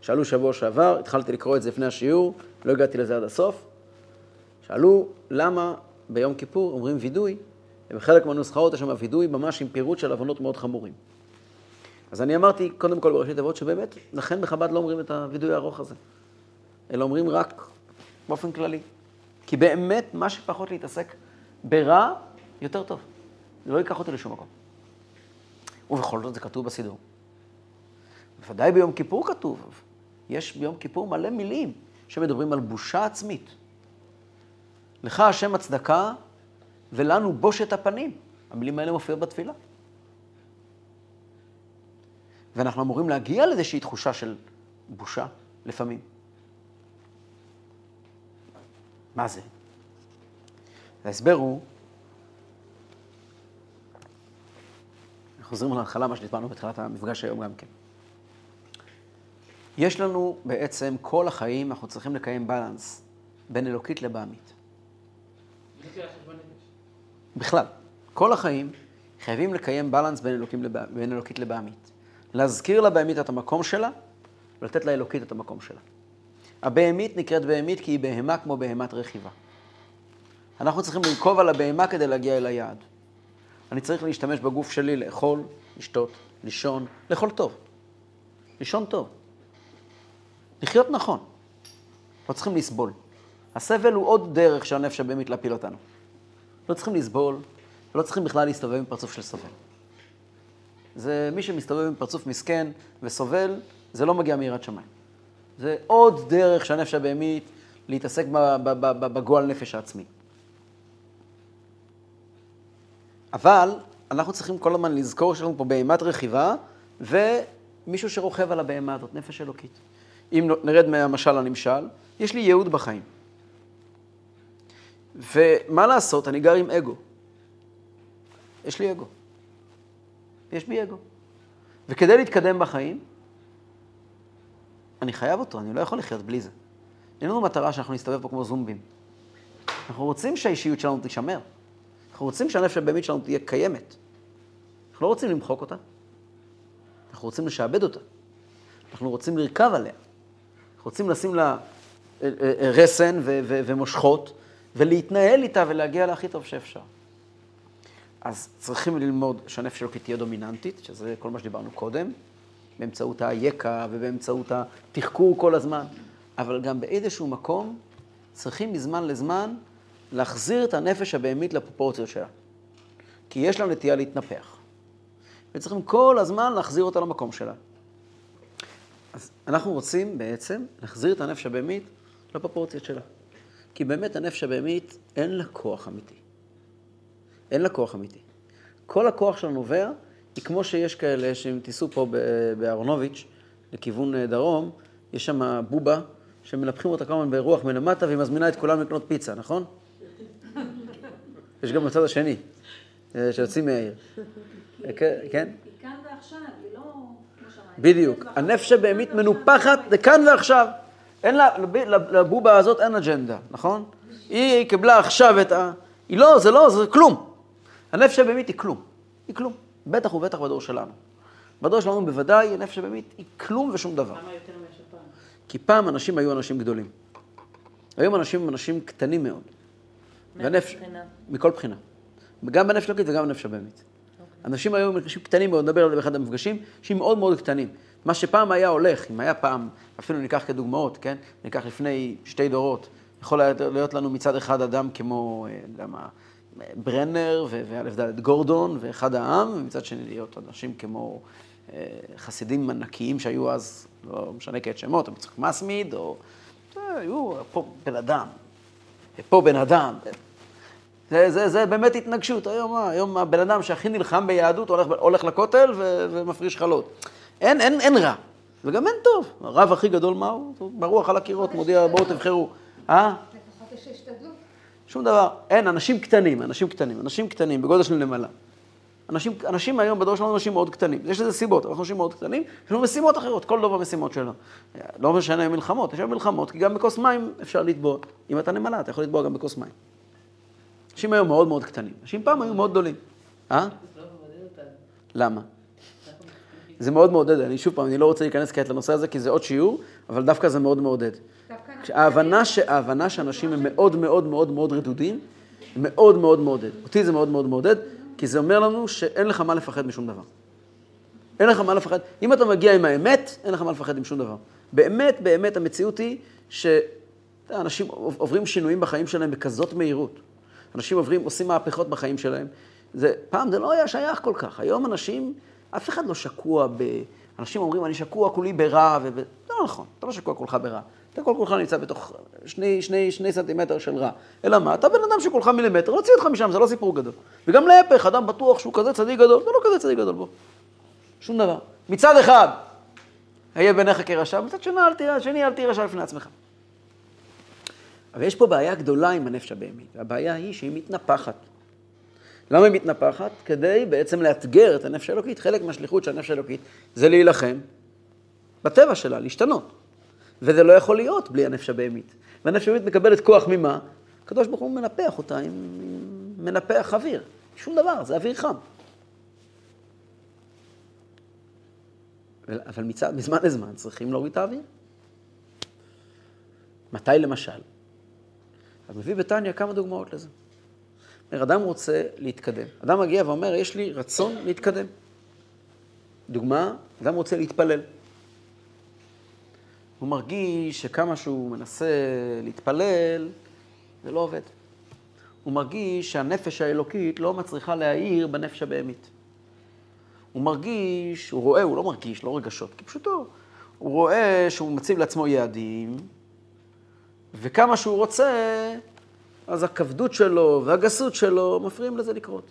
A: שאלו שבוע שעבר, התחלתי לקרוא את זה לפני השיעור, לא הגעתי לזה עד הסוף. שאלו למה ביום כיפור אומרים וידוי, ובחלק מהנוסחאות יש שם וידוי ממש עם פירוט של עוונות מאוד חמורים. אז אני אמרתי, קודם כל בראשית אבות, שבאמת, לכן בחב"ד לא אומרים את הווידוי הארוך הזה, אלא אומרים רק באופן כללי. כי באמת, מה שפחות להתעסק ברע, יותר טוב. זה לא ייקח אותי לשום מקום. ובכל זאת זה כתוב בסידור. בוודאי ביום כיפור כתוב. יש ביום כיפור מלא מילים שמדברים על בושה עצמית. לך השם הצדקה ולנו בושת הפנים. המילים האלה מופיעות בתפילה. ואנחנו אמורים להגיע לאיזושהי תחושה של בושה לפעמים. מה זה? ההסבר הוא, חוזרים להתחלה, מה שדיברנו בתחילת המפגש היום גם כן. יש לנו בעצם, כל החיים, אנחנו צריכים לקיים בלנס בין אלוקית לבעמית. בכלל, כל החיים חייבים לקיים בלנס בין, אלוקים לבע... בין אלוקית לבעמית. להזכיר לבעמית את המקום שלה, ולתת לאלוקית את המקום שלה. הבהמית נקראת בהמית כי היא בהמה כמו בהמת רכיבה. אנחנו צריכים לרכוב על הבהמה כדי להגיע אל היעד. אני צריך להשתמש בגוף שלי לאכול, לשתות, לישון, לאכול טוב. לישון טוב. לחיות נכון. לא צריכים לסבול. הסבל הוא עוד דרך של הנפש הבהמית להפיל אותנו. לא צריכים לסבול, ולא צריכים בכלל להסתובב עם פרצוף של סובל. זה מי שמסתובב עם פרצוף מסכן וסובל, זה לא מגיע מיראת שמיים. זה עוד דרך של הנפש הבהמית להתעסק בגועל נפש העצמי. אבל אנחנו צריכים כל הזמן לזכור שיש לנו פה בהמת רכיבה ומישהו שרוכב על הבהמה הזאת, נפש אלוקית. אם נרד מהמשל לנמשל, יש לי ייעוד בחיים. ומה לעשות, אני גר עם אגו. יש לי אגו. יש בי אגו. וכדי להתקדם בחיים, אני חייב אותו, אני לא יכול לחיות בלי זה. אין לנו מטרה שאנחנו נסתובב פה כמו זומבים. אנחנו רוצים שהאישיות שלנו תישמר. אנחנו רוצים שהנפש הבהמית שלנו תהיה קיימת. אנחנו לא רוצים למחוק אותה, אנחנו רוצים לשעבד אותה. אנחנו רוצים לרכב עליה. רוצים לשים לה אה, אה, אה, רסן ומושכות, ולהתנהל איתה ולהגיע להכי טוב שאפשר. אז צריכים ללמוד שהנפש אלוקית תהיה דומיננטית, שזה כל מה שדיברנו קודם, באמצעות היקע ובאמצעות התחקור כל הזמן, אבל גם באיזשהו מקום צריכים מזמן לזמן להחזיר את הנפש הבהמית לפרופורציות שלה. כי יש לה נטייה להתנפח. וצריכים כל הזמן להחזיר אותה למקום שלה. אנחנו רוצים בעצם להחזיר את הנפש הבהמית לפרופורציות שלה. כי באמת הנפש הבהמית אין לה כוח אמיתי. אין לה כוח אמיתי. כל הכוח שלה נובע, היא כמו שיש כאלה, שאם תיסעו פה ב- באהרונוביץ', לכיוון אה, דרום, יש שם בובה, שמנפחים אותה כל הזמן ברוח מלמטה, והיא מזמינה את כולם לקנות פיצה, נכון? יש גם בצד השני, אה, שיוצאים מהעיר. אה? כן?
C: היא כאן ועכשיו, היא לא...
A: בדיוק. הנפש הבהמית מנופחת לכאן ועכשיו. אין לה, לב- לבובה הזאת אין אג'נדה, נכון? היא קיבלה עכשיו את ה... היא לא, זה לא, זה כלום. הנפש הבהמית היא כלום. היא כלום. בטח ובטח בדור שלנו. בדור שלנו בוודאי הנפש הבהמית היא כלום ושום דבר.
B: למה יותר מאשר פעם?
A: כי פעם אנשים היו אנשים גדולים. היום אנשים הם אנשים קטנים מאוד. והנפש,
E: בחינה?
A: מכל בחינה. גם בנפש אלוקית וגם בנפש הבהמית. אנשים היום הם אנשים קטנים מאוד, נדבר על זה באחד המפגשים, אנשים מאוד מאוד קטנים. מה שפעם היה הולך, אם היה פעם, אפילו ניקח כדוגמאות, כן? ניקח לפני שתי דורות, יכול להיות לנו מצד אחד אדם כמו, אה, יודע מה, ברנר ו- ואלף דלת גורדון ואחד העם, ומצד שני להיות אנשים כמו אה, חסידים ענקיים שהיו אז, לא משנה כעת שמות, או יצחק מסמיד, או... אה, היו פה בן אדם, פה בן אדם. זה, זה, זה באמת התנגשות. היום? היום הבן אדם שהכי נלחם ביהדות הולך, הולך לכותל ו, ומפריש חלות. אין, אין, אין רע. וגם אין טוב. הרב הכי גדול מה הוא? ברוח על הקירות, מודיע, בואו תבחרו. אה? שום דבר. אין, אנשים קטנים, אנשים קטנים, אנשים קטנים, בגודל של נמלה. אנשים, אנשים היום, בדור שלנו אנשים מאוד קטנים. יש לזה סיבות, אנחנו אנשים מאוד קטנים, יש לנו משימות אחרות, כל דבר במשימות שלו. לא משנה מלחמות, יש לנו מלחמות, כי גם בכוס מים אפשר לטבוע. אם אתה נמלה, אתה יכול לטבוע גם בכוס מים. אנשים היום מאוד מאוד קטנים. אנשים פעם היו מאוד גדולים. אה? למה? זה מאוד מעודד, אני שוב פעם, אני לא רוצה להיכנס כעת לנושא הזה, כי זה עוד שיעור, אבל דווקא זה מאוד מעודד. ההבנה, ש... ההבנה שאנשים הם מאוד מאוד מאוד מאוד רדודים, מאוד מאוד מעודד. אותי זה מאוד מאוד מעודד, כי זה אומר לנו שאין לך מה לפחד משום דבר. אין לך מה לפחד. אם אתה מגיע עם האמת, אין לך מה לפחד עם שום דבר. באמת, באמת, המציאות היא שאנשים עוברים שינויים בחיים שלהם בכזאת מהירות. אנשים עוברים, עושים מהפכות בחיים שלהם. זה, פעם זה לא היה שייך כל כך. היום אנשים, אף אחד לא שקוע ב... אנשים אומרים, אני שקוע כולי ברע, ו... לא נכון, אתה לא שקוע כולך ברע. אתה כל כולך נמצא בתוך שני, שני, שני סנטימטר של רע. אלא מה? אתה בן אדם שכולך מילימטר, להוציא אותך משם, זה לא סיפור גדול. וגם להפך, אדם בטוח שהוא כזה צדיק גדול, זה לא כזה צדיק גדול בו. שום דבר. מצד אחד, היה בעיניך כרשע, מצד שני אל תראה רשע לפני עצמך. אבל יש פה בעיה גדולה עם הנפש הבהמית. הבעיה היא שהיא מתנפחת. למה היא מתנפחת? כדי בעצם לאתגר את הנפש האלוקית. חלק מהשליחות של הנפש האלוקית זה להילחם בטבע שלה, להשתנות. וזה לא יכול להיות בלי הנפש הבהמית. והנפש הבהמית מקבלת כוח ממה? הקדוש ברוך הוא מנפח אותה עם מנפח אוויר. שום דבר, זה אוויר חם. אבל מצד, מזמן לזמן צריכים להוריד את האוויר. מתי למשל? אז מביא בתניא כמה דוגמאות לזה. אומר, אדם רוצה להתקדם. אדם מגיע ואומר, יש לי רצון להתקדם. דוגמה, אדם רוצה להתפלל. הוא מרגיש שכמה שהוא מנסה להתפלל, זה לא עובד. הוא מרגיש שהנפש האלוקית לא מצליחה להאיר בנפש הבהמית. הוא מרגיש, הוא רואה, הוא לא מרגיש, לא רגשות, כי פשוטו. הוא רואה שהוא מציב לעצמו יעדים, וכמה שהוא רוצה, אז הכבדות שלו והגסות שלו מפריעים לזה לקרות.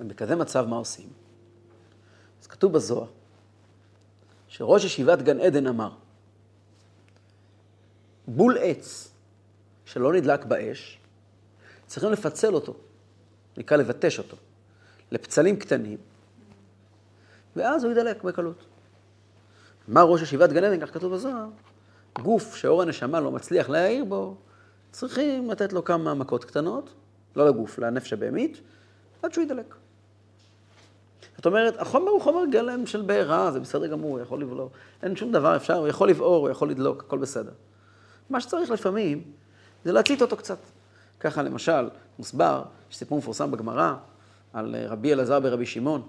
A: ובכזה מצב מה עושים? אז כתוב בזוהר, שראש ישיבת גן עדן אמר, בול עץ שלא נדלק באש, צריכים לפצל אותו, נקרא לבטש אותו, לפצלים קטנים, ואז הוא ידלק בקלות. אמר ראש ישיבת גן עדן, כך כתוב בזוהר, גוף שאור הנשמה לא מצליח להעיר בו, צריכים לתת לו כמה מכות קטנות, לא לגוף, לנפש הבהמית, עד שהוא ידלק. זאת אומרת, החומר הוא חומר גלם של בעירה, זה בסדר גמור, הוא יכול לבלור. אין שום דבר אפשר, הוא יכול לבעור, הוא יכול לדלוק, הכל בסדר. מה שצריך לפעמים, זה להצית אותו קצת. ככה למשל, מוסבר, יש סיפור מפורסם בגמרא, על רבי אלעזר ברבי שמעון.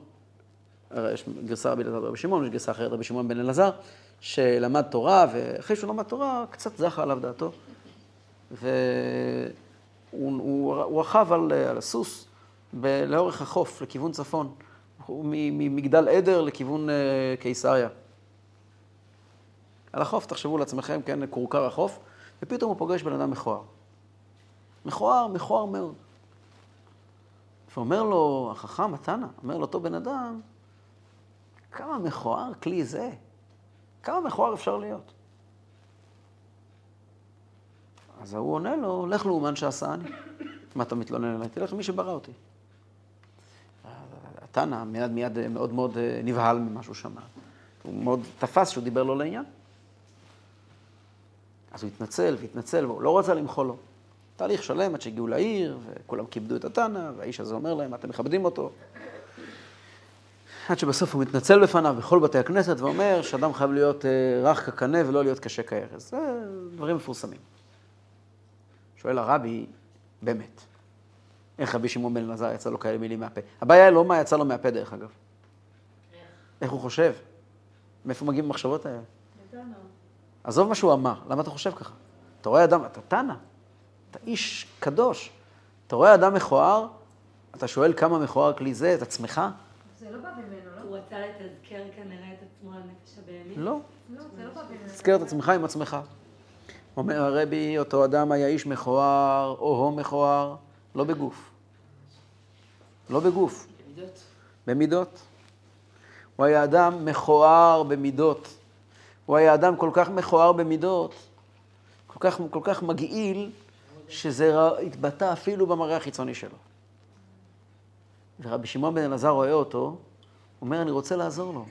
A: יש גרסה רבי אלעזר ברבי שמעון, יש גרסה אחרת רבי שמעון בן אלעזר, שלמד תורה, ואחרי שהוא למד תורה, קצת זכה עליו דעתו. והוא רכב על, על הסוס ב- לאורך החוף, לכיוון צפון. ממגדל עדר לכיוון uh, קיסריה. על החוף, תחשבו לעצמכם, כן, כורכר החוף, ופתאום הוא פוגש בן אדם מכוער. מכוער, מכוער מאוד. ואומר לו, החכם, התנא, אומר לאותו בן אדם, כמה מכוער כלי זה? כמה מכוער אפשר להיות? אז ההוא עונה לו, לך לאומן שעשני. מה אתה מתלונן עליי? תלך למי שברא אותי. התנא מיד מיד מאוד מאוד נבהל ממה שהוא שמע. הוא מאוד תפס שהוא דיבר לו לעניין. אז הוא התנצל והתנצל, והוא לא רצה למחול לו. תהליך שלם עד שהגיעו לעיר, וכולם כיבדו את התנא, והאיש הזה אומר להם, אתם מכבדים אותו. עד שבסוף הוא מתנצל בפניו בכל בתי הכנסת ואומר שאדם חייב להיות רך כקנה ולא להיות קשה כארז. זה דברים מפורסמים. שואל הרבי, באמת, איך רבי שמעון בן אלעזר יצא לו כאלה מילים מהפה? הבעיה היא לא מה יצא לו מהפה, דרך אגב. איך הוא חושב? מאיפה מגיעים המחשבות האלה? עזוב מה שהוא אמר, למה אתה חושב ככה? אתה רואה אדם, אתה תנא, אתה איש קדוש. אתה רואה אדם מכוער, אתה שואל כמה מכוער כלי זה, את עצמך?
C: זה לא בא ממנו, לא?
D: הוא רצה לתזכר כנראה את עצמו על נפש הבהמית.
A: לא.
C: לא, זה לא בא ממנו.
A: תזכר את עצמך עם עצמך. אומר הרבי, אותו אדם היה איש מכוער, או-הו מכוער, לא בגוף. לא בגוף,
B: במידות.
A: במידות. הוא היה אדם מכוער במידות. הוא היה אדם כל כך מכוער במידות, כל כך, כל כך מגעיל, שזה התבטא אפילו במראה החיצוני שלו. ורבי שמעון בן אלעזר רואה אותו, אומר, אני רוצה לעזור לו.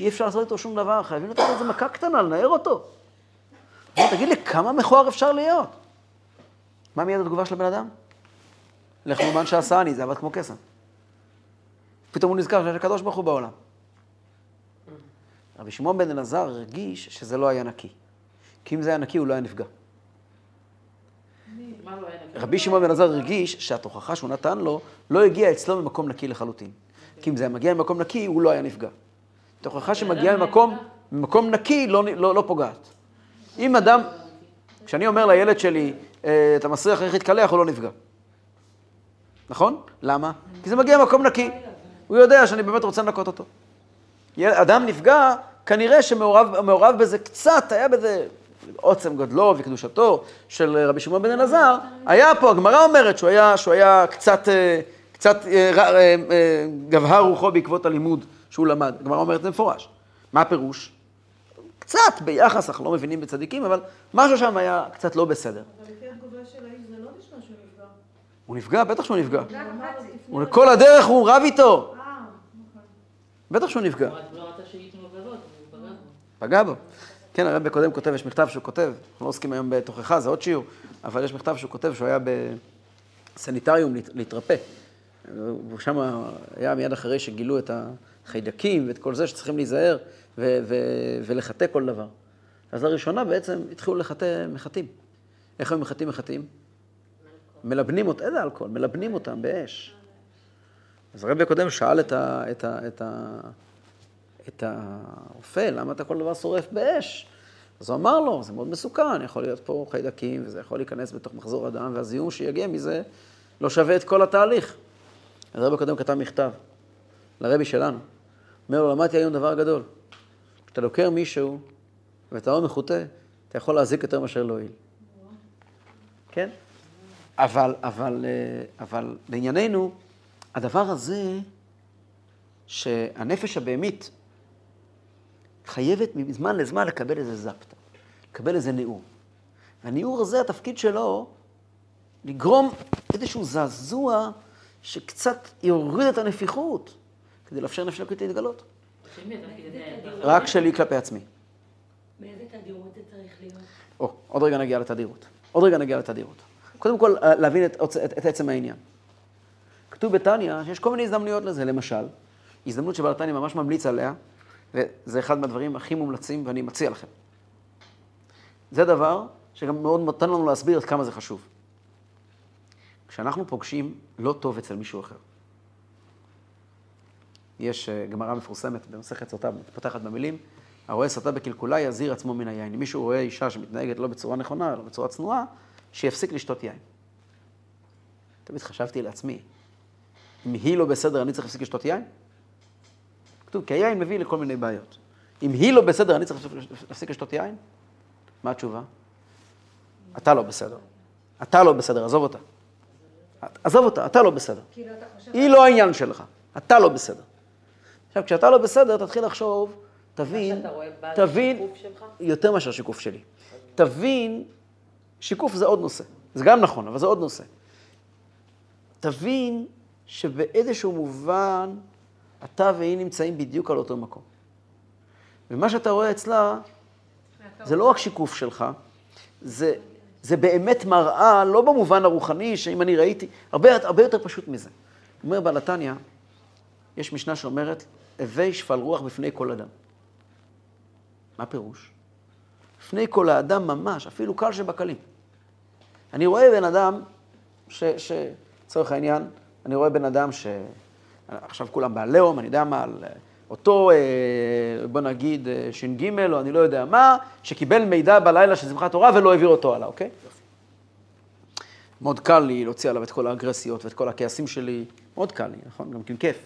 A: אי אפשר לעשות איתו שום דבר, חייבים לתת לו איזה מכה קטנה, לנער אותו. אומר, תגיד לי, כמה מכוער אפשר להיות? מה מיד התגובה של הבן אדם? לך לאומן שעשני, זה עבד כמו קסם. פתאום הוא נזכר שיש הקדוש ברוך הוא בעולם. רבי שמעון בן אלעזר הרגיש שזה לא היה נקי. כי אם זה היה נקי, הוא לא היה נפגע.
B: מה לא היה נקי?
A: רבי שמעון בן אלעזר הרגיש שהתוכחה שהוא נתן לו לא הגיעה אצלו ממקום נקי לחלוטין. כי אם זה היה מגיע ממקום נקי, הוא לא היה נפגע. תוכחה שמגיעה ממקום, נקי לא, לא, לא פוגעת. אם אדם, כשאני אומר לילד שלי, "אה, אתה מסריח איך להתקלח, הוא לא נפגע. נכון? למה? כי זה מגיע ממקום נקי. הוא יודע שאני באמת רוצה לנקות אותו. אדם נפגע, כנראה שמעורב מעורב בזה קצת, היה בזה עוצם גודלו וקדושתו של רבי שמעון בן אלעזר, היה פה, הגמרא אומרת שהוא היה, שהוא היה קצת, אה, קצת אה, אה, גבהה רוחו בעקבות הלימוד שהוא למד. הגמרא אומרת את זה מפורש. מה הפירוש? קצת ביחס, אנחנו לא מבינים בצדיקים, אבל משהו שם היה קצת לא בסדר.
E: אבל לפי התגובה של האיש זה לא נשמע שהוא נפגע.
A: הוא נפגע, בטח שהוא נפגע. הוא כל הדרך הוא רב איתו,
E: אה, נכון.
A: בטח שהוא נפגע.
B: הוא לא פגע בו.
A: כן, הרב הקודם כותב, יש מכתב שהוא כותב, אנחנו לא עוסקים היום בתוכחה, זה עוד שיעור, אבל יש מכתב שהוא כותב שהוא היה בסניטריום להת- להתרפא. הוא שם היה מיד אחרי שגילו את החיידקים ואת כל זה שצריכים להיזהר ו- ו- ולחטא כל דבר. אז לראשונה בעצם התחילו לחטא מחטאים. איך היו מחטאים מחטאים? מלבנים אותם, איזה אלכוהול? מלבנים אותם באש. אז הרבי הקודם שאל את, ה, את, ה, את, ה, את הרופא, למה אתה כל דבר שורף באש? אז הוא אמר לו, זה מאוד מסוכן, יכול להיות פה חיידקים, וזה יכול להיכנס בתוך מחזור הדם, והזיהום שיגיע מזה לא שווה את כל התהליך. אז הרבי הקודם כתב מכתב לרבי שלנו. אומר לו, למדתי היום דבר גדול. כשאתה דוקר מישהו ואתה לא מחוטא, אתה יכול להזיק יותר מאשר להועיל. כן? אבל, אבל, אה, אבל לענייננו, הדבר הזה, שהנפש הבהמית חייבת מזמן לזמן לקבל איזה זפטה, לקבל איזה ניעור. והניעור הזה, התפקיד שלו, לגרום איזשהו זעזוע שקצת יוריד את הנפיחות, כדי לאפשר נפש אלוקית להתגלות. רק שלי כלפי עצמי.
D: באיזה תדירות זה צריך להיות?
A: או, עוד רגע נגיע לתדירות. עוד רגע נגיע לתדירות. קודם כל, אה, להבין את, את, את עצם העניין. כתוב בתניא שיש כל מיני הזדמנויות לזה. למשל, הזדמנות שבעל התניא ממש ממליץ עליה, וזה אחד מהדברים הכי מומלצים ואני מציע לכם. זה דבר שגם מאוד נותן לנו להסביר עד כמה זה חשוב. כשאנחנו פוגשים לא טוב אצל מישהו אחר. יש אה, גמרא מפורסמת במסכת סוטה, מתפתחת במילים, הרואה סוטה בקלקולה יזהיר עצמו מן היין. אם מישהו רואה אישה שמתנהגת לא בצורה נכונה, אלא בצורה צנועה, שיפסיק לשתות יין. תמיד חשבתי לעצמי, אם היא לא בסדר, אני צריך להפסיק לשתות יין? כתוב, כי היין מביא לכל מיני בעיות. אם היא לא בסדר, אני צריך להפסיק לשתות יין? מה התשובה? אתה לא בסדר. אתה לא בסדר, עזוב אותה. עזוב אותה, אתה לא בסדר.
C: כאילו.
A: היא לא העניין שלך, אתה לא בסדר. עכשיו, כשאתה לא בסדר, תתחיל לחשוב, תבין, תבין? יותר מאשר שיקוף שלי. תבין, שיקוף זה עוד נושא. זה גם נכון, אבל זה עוד נושא. תבין שבאיזשהו מובן אתה והיא נמצאים בדיוק על אותו מקום. ומה שאתה רואה אצלה, זה לא רק שיקוף שלך, זה, זה באמת מראה, לא במובן הרוחני, שאם אני ראיתי, הרבה, הרבה יותר פשוט מזה. אומר בעל התניא, יש משנה שאומרת, הווי שפל רוח בפני כל אדם. מה פירוש? בפני כל האדם ממש, אפילו קל שבקלים. אני רואה בן אדם, ש... ש... לצורך העניין, אני רואה בן אדם ש... עכשיו כולם בעליהום, אני יודע מה, על אותו, אה, בוא נגיד, אה, ש"ג, או אני לא יודע מה, שקיבל מידע בלילה של שמחת תורה ולא העביר אותו הלאה, אוקיי? מאוד קל לי להוציא עליו את כל האגרסיות ואת כל הכעסים שלי, מאוד קל לי, נכון? גם כן כיף.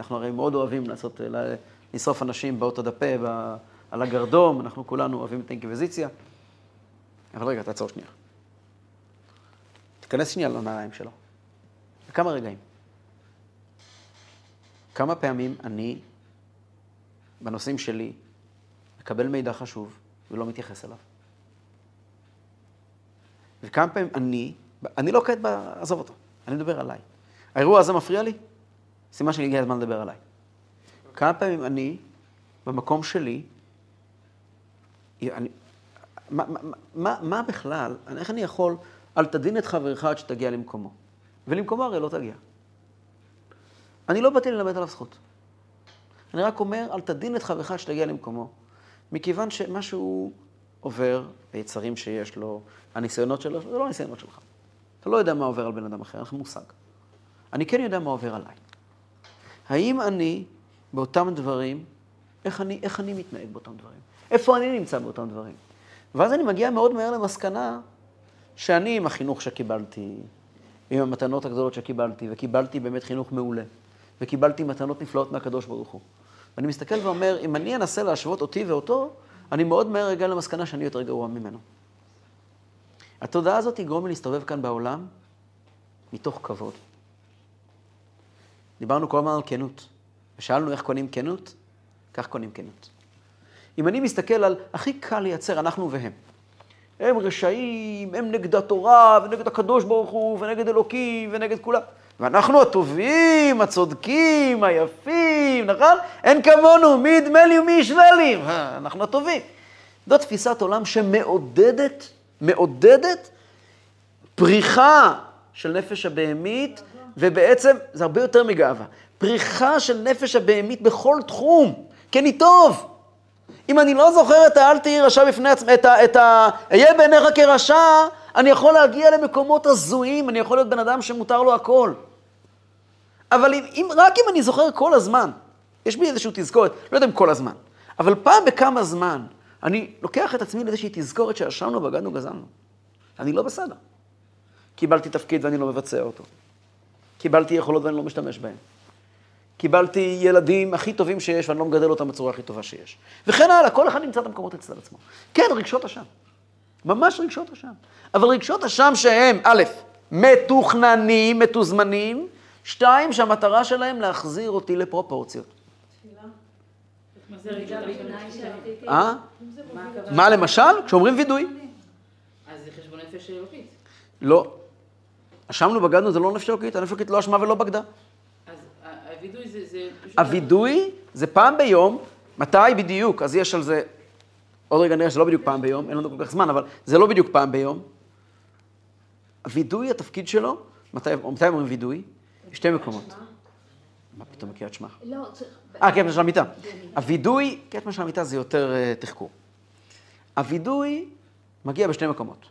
A: אנחנו הרי מאוד אוהבים לעשות, אה, לשרוף אנשים באוטו דפה, ב- על הגרדום, אנחנו כולנו אוהבים את האינקוויזיציה. אבל רגע, תעצור שנייה. תיכנס שנייה לנעליים שלו. לכמה רגעים. כמה פעמים אני, בנושאים שלי, מקבל מידע חשוב ולא מתייחס אליו? וכמה פעמים אני, אני לא כעת, עזוב אותו, אני מדבר עליי. האירוע הזה מפריע לי? סימן שהגיע הזמן לדבר עליי. כמה פעמים אני, במקום שלי, אני, מה, מה, מה, מה בכלל, איך אני יכול, אל תדין את חברך עד שתגיע למקומו. ולמקומו הרי לא תגיע. אני לא באתי ללמד עליו זכות. אני רק אומר, אל תדין את חברך עד שתגיע למקומו. מכיוון שמה שהוא עובר, היצרים שיש לו, הניסיונות שלו, זה לא הניסיונות שלך. אתה לא יודע מה עובר על בן אדם אחר, אין לך מושג. אני כן יודע מה עובר עליי. האם אני באותם דברים, איך אני, איך אני מתנהג באותם דברים? איפה אני נמצא באותם דברים? ואז אני מגיע מאוד מהר למסקנה שאני עם החינוך שקיבלתי, עם המתנות הגדולות שקיבלתי, וקיבלתי באמת חינוך מעולה, וקיבלתי מתנות נפלאות מהקדוש ברוך הוא. ואני מסתכל ואומר, אם אני אנסה להשוות אותי ואותו, אני מאוד מהר אגיע למסקנה שאני יותר גרוע ממנו. התודעה הזאת תגרום לי להסתובב כאן בעולם מתוך כבוד. דיברנו כל הזמן על כנות, ושאלנו איך קונים כנות, כך קונים כנות. אם אני מסתכל על, הכי קל לייצר, אנחנו והם. הם רשעים, הם נגד התורה, ונגד הקדוש ברוך הוא, ונגד אלוקים, ונגד כולם. ואנחנו הטובים, הצודקים, היפים, נכון? אין כמונו, מי ידמה לי ומי ישווה לי? אה, אנחנו הטובים. זו תפיסת עולם שמעודדת, מעודדת פריחה של נפש הבהמית, ובעצם זה הרבה יותר מגאווה. פריחה של נפש הבהמית בכל תחום, כי אני טוב. אם אני לא זוכר את האל תהי רשע בפני עצמי. את ה... אהיה בעיניך כרשע, אני יכול להגיע למקומות הזויים, אני יכול להיות בן אדם שמותר לו הכל. אבל אם, אם, רק אם אני זוכר כל הזמן, יש בי איזושהי תזכורת, לא יודע אם כל הזמן, אבל פעם בכמה זמן, אני לוקח את עצמי לאיזושהי תזכורת שישבנו, בגדנו, גזלנו. אני לא בסדר. קיבלתי תפקיד ואני לא מבצע אותו. קיבלתי יכולות ואני לא משתמש בהן. קיבלתי ילדים הכי טובים שיש ואני לא מגדל אותם בצורה הכי טובה שיש. וכן הלאה, כל אחד נמצא את המקומות אצל עצמו. כן, רגשות אשם. ממש רגשות אשם. אבל רגשות אשם שהם, א', מתוכננים, מתוזמנים, שתיים, שהמטרה שלהם להחזיר אותי לפרופורציות.
B: מה.
A: אה?
D: מה
A: למשל? כשאומרים וידוי.
B: אז זה חשבון נפש אלוקית.
A: לא. אשמנו, בגדנו, זה לא נפש אלוקית, הנפש אלוקית לא אשמה ולא בגדה.
B: אז הווידוי זה...
A: הווידוי זה פעם ביום, מתי בדיוק? אז יש על זה, עוד רגע נראה שזה לא בדיוק פעם ביום, אין לנו כל כך זמן, אבל זה לא בדיוק פעם ביום. הווידוי, התפקיד שלו, מתי, מתי אומרים וידוי? בשתי מקומות. מה פתאום בקריאת שמע?
C: לא, צריך...
A: אה, קטע של המיטה. הווידוי, קטע של המיטה זה יותר uh, תחקור. הווידוי מגיע בשני מקומות.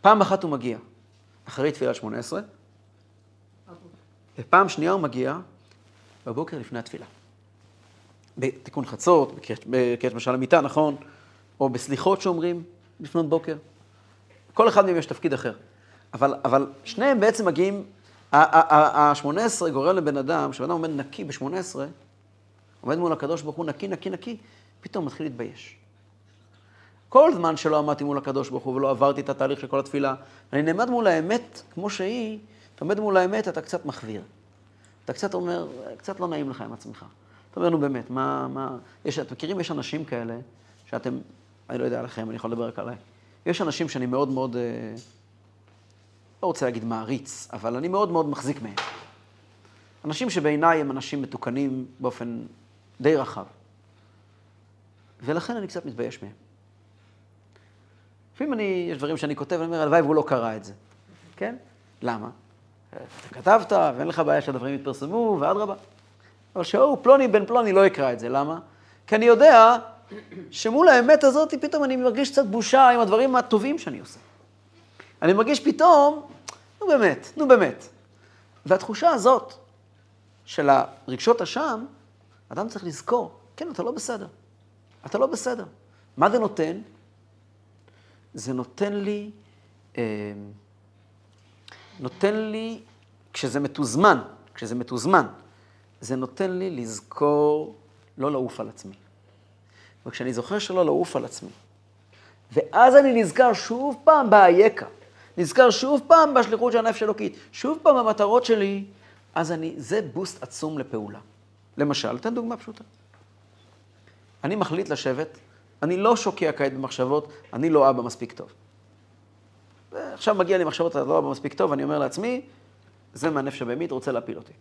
A: פעם אחת הוא מגיע אחרי תפילת שמונה עשרה, ופעם שנייה הוא מגיע בבוקר לפני התפילה. בתיקון חצות, בקריאת משל המיטה, נכון? או בסליחות שאומרים לפנות בוקר. כל אחד מהם יש תפקיד אחר. אבל, אבל שניהם בעצם מגיעים, ה-18 גורם לבן אדם, כשבן אדם עומד נקי ב-18, עומד מול הקדוש ברוך הוא נקי, נקי, נקי, פתאום מתחיל להתבייש. כל זמן שלא עמדתי מול הקדוש ברוך הוא ולא עברתי את התהליך של כל התפילה, אני נעמד מול האמת כמו שהיא, אתה עומד מול האמת, אתה קצת מחוויר. אתה קצת אומר, קצת לא נעים לך עם עצמך. אתה אומר, נו באמת, מה, מה... יש, אתם מכירים, יש אנשים כאלה, שאתם, אני לא יודע עליכם, אני יכול לדבר רק עליי. יש אנשים שאני מאוד מאוד, אה, לא רוצה להגיד מעריץ, אבל אני מאוד מאוד מחזיק מהם. אנשים שבעיניי הם אנשים מתוקנים באופן די רחב. ולכן אני קצת מתבייש מהם. לפעמים אני, יש דברים שאני כותב, ואני אומר, הלוואי והוא לא קרא את זה. כן? למה? אתה כתבת, ואין לך בעיה שהדברים יתפרסמו, ואדרבה. אבל שהוא, פלוני בן פלוני, לא יקרא את זה. למה? כי אני יודע שמול האמת הזאת, פתאום אני מרגיש קצת בושה עם הדברים הטובים שאני עושה. אני מרגיש פתאום, נו באמת, נו באמת. והתחושה הזאת של הרגשות אשם, אדם צריך לזכור, כן, אתה לא בסדר. אתה לא בסדר. מה זה נותן? זה נותן לי, אה, נותן לי, כשזה מתוזמן, כשזה מתוזמן, זה נותן לי לזכור לא לעוף על עצמי. וכשאני זוכר שלא לעוף על עצמי, ואז אני נזכר שוב פעם באייקה, נזכר שוב פעם בשליחות של הנפש האלוקית, שוב פעם במטרות שלי, אז אני, זה בוסט עצום לפעולה. למשל, אתן דוגמה פשוטה. אני מחליט לשבת, אני לא שוקע כעת במחשבות, אני לא אבא מספיק טוב. עכשיו מגיע לי מחשבות, אני לא אבא מספיק טוב, אני אומר לעצמי, זה מהנפש הבהמית, רוצה להפיל אותי.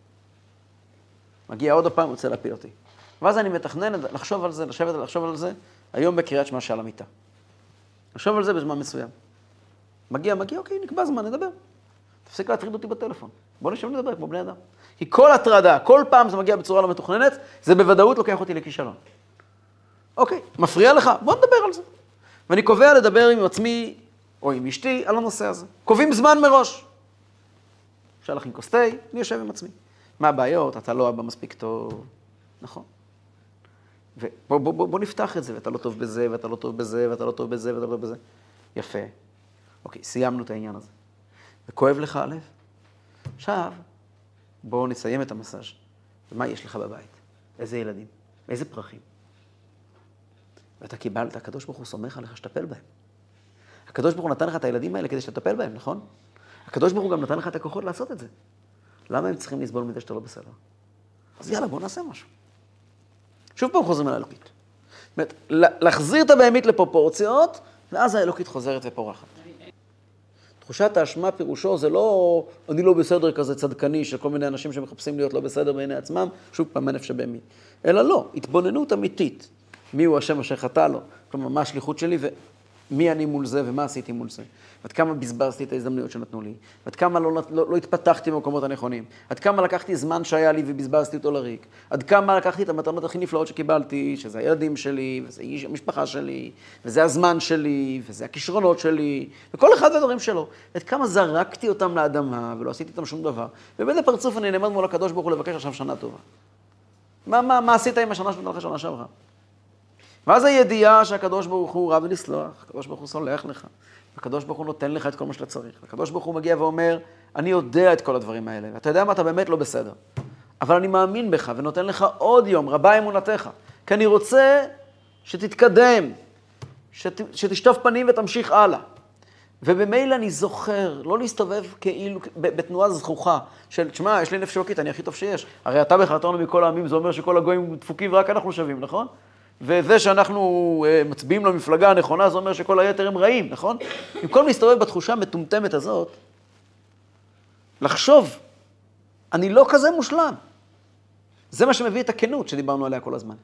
A: מגיע עוד פעם, רוצה להפיל אותי. ואז אני מתכנן לחשוב על זה, לשבת ולחשוב על זה, היום בקריאת שמע שעל המיטה. לחשוב על זה בזמן מסוים. מגיע, מגיע, אוקיי, נקבע זמן, נדבר. תפסיק להטריד אותי בטלפון. בוא נשב לדבר כמו בני אדם. כי כל הטרדה, כל פעם זה מגיע בצורה לא מתוכננת, זה בוודאות לוקח אותי לכישלון. אוקיי, מפריע לך? בוא נדבר על זה. ואני קובע לדבר עם עצמי או עם אשתי על הנושא הזה. קובעים זמן מראש. אפשר להכין כוס תה, אני יושב עם עצמי. מה הבעיות? אתה לא אבא מספיק טוב. נכון. ובוא בוא, בוא, בוא נפתח את זה, ואתה לא טוב בזה, ואתה לא טוב בזה, ואתה לא טוב בזה, ואתה לא טוב בזה. יפה. אוקיי, סיימנו את העניין הזה. וכואב לך הלב? עכשיו, בואו נסיים את המסאז'. ומה יש לך בבית? איזה ילדים? איזה פרחים? ואתה קיבלת, הקדוש ברוך הוא סומך עליך שתטפל בהם. הקדוש ברוך הוא נתן לך את הילדים האלה כדי שתטפל בהם, נכון? הקדוש ברוך הוא גם נתן לך את הכוחות לעשות את זה. למה הם צריכים לסבול מזה שאתה לא בסדר? אז יאללה, בוא נעשה משהו. שוב פעם חוזרים על האלוקית. זאת אומרת, להחזיר את הבהמית לפרופורציות, ואז האלוקית חוזרת ופורחת. תחושת האשמה פירושו זה לא אני לא בסדר כזה צדקני של כל מיני אנשים שמחפשים להיות לא בסדר בעיני עצמם, שוב פעם הנפש הבהמי. אלא לא, התבוננות אמיתית. מי הוא השם אשר חטא לו? כלומר, מה השליחות שלי ומי אני מול זה ומה עשיתי מול זה. עד כמה בזבזתי את ההזדמנויות שנתנו לי, עד כמה לא, לא, לא התפתחתי במקומות הנכונים, עד כמה לקחתי זמן שהיה לי ובזבזתי אותו לריק, עד כמה לקחתי את המתנות הכי נפלאות שקיבלתי, שזה הילדים שלי, וזה איש המשפחה שלי, וזה הזמן שלי, וזה הכישרונות שלי, וכל אחד והדברים שלו. עד כמה זרקתי אותם לאדמה ולא עשיתי איתם שום דבר. ובאיזה פרצוף אני נעמד מול הקדוש ברוך הוא לבקש עכשיו שנה טובה. מה, מה, מה עשית עם השנה שנתנה לך שנה שעברה? ואז הידיעה שהקדוש ברוך הוא רב ולסלוח, הקדוש ברוך הוא סולח לך, הקדוש ברוך הוא נותן לך את כל מה שאתה צריך. הקדוש ברוך הוא מגיע ואומר, אני יודע את כל הדברים האלה, ואתה יודע מה, אתה באמת לא בסדר. אבל אני מאמין בך ונותן לך עוד יום, רבה אמונתך. כי אני רוצה שתתקדם, שת, שתשטוף פנים ותמשיך הלאה. ובמילא אני זוכר, לא להסתובב כאילו בתנועה זכוכה, של, תשמע, יש לי נפש אלוקית, אני הכי טוב שיש. הרי אתה בחרתנו מכל העמים, זה אומר שכל הגויים דפוקים ורק אנחנו שווים, נכון? וזה שאנחנו אה, מצביעים למפלגה הנכונה, זה אומר שכל היתר הם רעים, נכון? במקום להסתובב בתחושה המטומטמת הזאת, לחשוב, אני לא כזה מושלם. זה מה שמביא את הכנות שדיברנו עליה כל הזמן.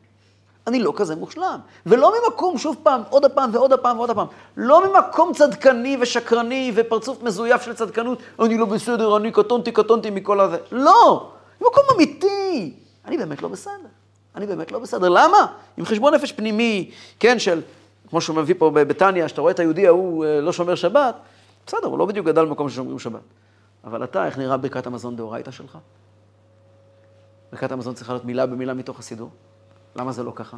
A: אני לא כזה מושלם. ולא ממקום, שוב פעם, עוד פעם ועוד פעם ועוד פעם, לא ממקום צדקני ושקרני ופרצוף מזויף של צדקנות, אני לא בסדר, אני קטונתי, קטונתי מכל הזה. לא, ממקום אמיתי. אני באמת לא בסדר. אני באמת לא בסדר. למה? עם חשבון נפש פנימי, כן, של, כמו שהוא מביא פה בבתניא, שאתה רואה את היהודי ההוא אה, לא שומר שבת, בסדר, הוא לא בדיוק גדל במקום ששומרים שבת. אבל אתה, איך נראה ברכת המזון דאורייתא שלך? ברכת המזון צריכה להיות מילה במילה מתוך הסידור. למה זה לא ככה?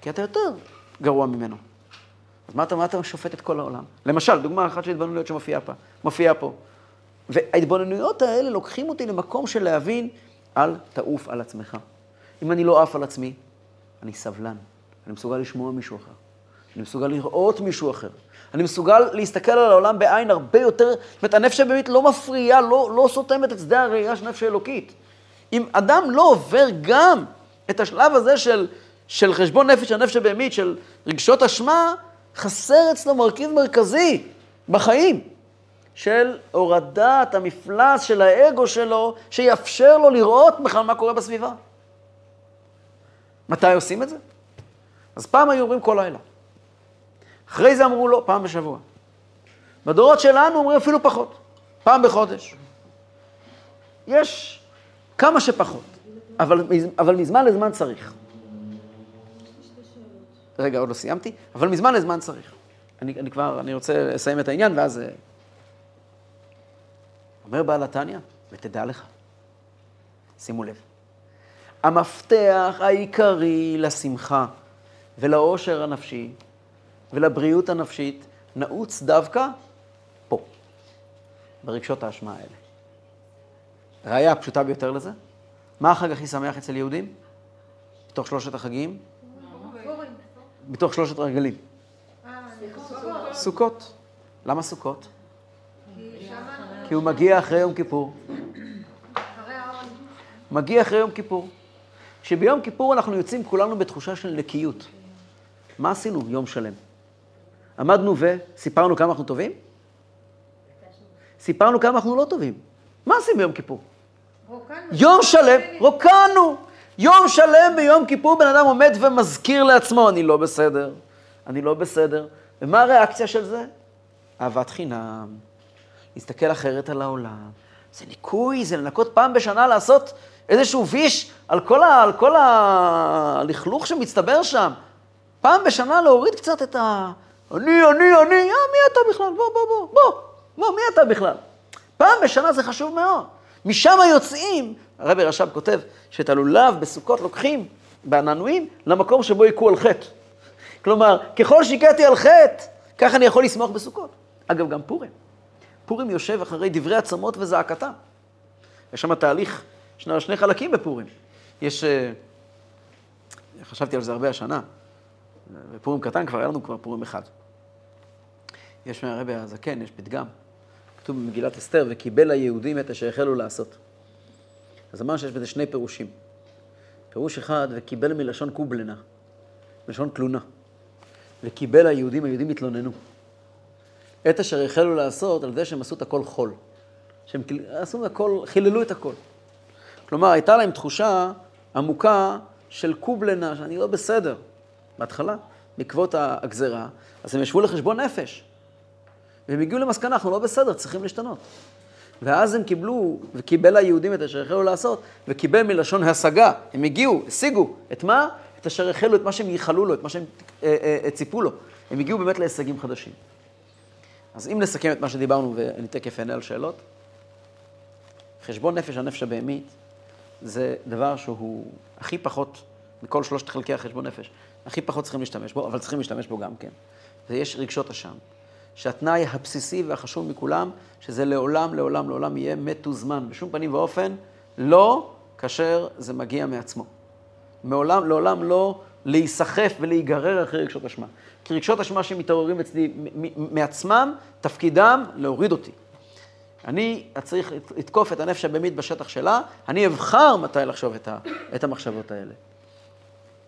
A: כי אתה יותר גרוע ממנו. אז מה אתה, מה אתה שופט את כל העולם? למשל, דוגמה אחת של התבוננויות שמופיעה פה. מופיעה פה. וההתבוננויות האלה לוקחים אותי למקום של להבין, אל תעוף על עצמך. אם אני לא עף על עצמי, אני סבלן. אני מסוגל לשמוע מישהו אחר. אני מסוגל לראות מישהו אחר. אני מסוגל להסתכל על העולם בעין הרבה יותר, זאת אומרת, הנפש הבאמית לא מפריעה, לא, לא סותמת את שדה הראייה של נפש האלוקית. אם אדם לא עובר גם את השלב הזה של, של חשבון נפש הנפש הבאמית, של רגשות אשמה, חסר אצלו מרכיב מרכזי בחיים, של הורדת המפלס של האגו שלו, שיאפשר לו לראות בכלל מה קורה בסביבה. מתי עושים את זה? אז פעם היו אומרים כל לילה. אחרי זה אמרו לא, פעם בשבוע. בדורות שלנו אומרים אפילו פחות, פעם בחודש. יש כמה שפחות, אבל, אבל מזמן לזמן צריך. רגע, עוד לא סיימתי, אבל מזמן לזמן צריך. אני, אני כבר, אני רוצה לסיים את העניין, ואז... אה, אומר בעל התניא, ותדע לך, שימו לב, המפתח העיקרי לשמחה ולאושר הנפשי ולבריאות הנפשית נעוץ דווקא פה, ברגשות האשמה האלה. ראיה הפשוטה ביותר לזה, מה החג הכי שמח אצל יהודים? בתוך שלושת החגים? בתוך שלושת הרגלים. סוכות. למה סוכות? כי הוא מגיע אחרי יום כיפור. מגיע אחרי יום כיפור. שביום כיפור אנחנו יוצאים כולנו בתחושה של נקיות. מה עשינו יום שלם? עמדנו וסיפרנו כמה אנחנו טובים? סיפרנו כמה אנחנו לא טובים. מה עשינו ביום כיפור? רוקנו. יום שלם, רוקנו. יום שלם ביום כיפור בן אדם עומד ומזכיר לעצמו, אני לא בסדר, אני לא בסדר. ומה הריאקציה של זה? אהבת חינם, להסתכל אחרת על העולם. זה ניקוי, זה לנקות פעם בשנה לעשות איזשהו ויש על כל, הלכלוך שמצטבר שם. פעם בשנה להוריד קצת את ה... אני, אני, אני, אה, מי אתה בכלל? בוא, בוא, בוא, בוא, בוא, מי אתה בכלל? פעם בשנה זה חשוב מאוד. משם יוצאים הרבי רש"ב כותב שאת הלולב בסוכות לוקחים בעננועים למקום שבו היכו על חטא. כלומר, ככל שהכיתי על חטא, ככה אני יכול לשמוח בסוכות. אגב, גם פורים. פורים יושב אחרי דברי עצמות וזעקתם. יש שם תהליך, יש שני חלקים בפורים. יש, אה, חשבתי על זה הרבה השנה, בפורים קטן כבר היה לנו כבר פורים אחד. יש מהרבי הזקן, יש פתגם, כתוב במגילת אסתר, וקיבל היהודים את אשר החלו לעשות. אז אמרנו שיש בזה שני פירושים. פירוש אחד, וקיבל מלשון קובלנה, מלשון תלונה. וקיבל היהודים, היהודים התלוננו. את אשר החלו לעשות על זה שהם עשו את הכל חול. שהם עשו את הכל, חיללו את הכל. כלומר, הייתה להם תחושה עמוקה של קובלנה, שאני לא בסדר. בהתחלה, בעקבות הגזרה, אז הם ישבו לחשבון נפש. והם הגיעו למסקנה, אנחנו לא בסדר, צריכים להשתנות. ואז הם קיבלו, וקיבל היהודים את אשר החלו לעשות, וקיבל מלשון השגה. הם הגיעו, השיגו. את מה? את אשר החלו, את מה שהם ייחלו לו, את מה שהם אה, אה, אה, ציפו לו. הם הגיעו באמת להישגים חדשים. אז אם נסכם את מה שדיברנו, ואני תכף אענה על שאלות, חשבון נפש הנפש הבהמית זה דבר שהוא הכי פחות, מכל שלושת חלקי החשבון נפש, הכי פחות צריכים להשתמש בו, אבל צריכים להשתמש בו גם כן. ויש רגשות אשם. שהתנאי הבסיסי והחשוב מכולם, שזה לעולם, לעולם, לעולם יהיה מתוזמן. בשום פנים ואופן, לא כאשר זה מגיע מעצמו. מעולם, לעולם לא להיסחף ולהיגרר אחרי רגשות אשמה. כי רגשות אשמה שמתעוררים אצלי מעצמם, תפקידם להוריד אותי. אני צריך לתקוף את הנפש הבהמית בשטח שלה, אני אבחר מתי לחשוב את, ה, את המחשבות האלה.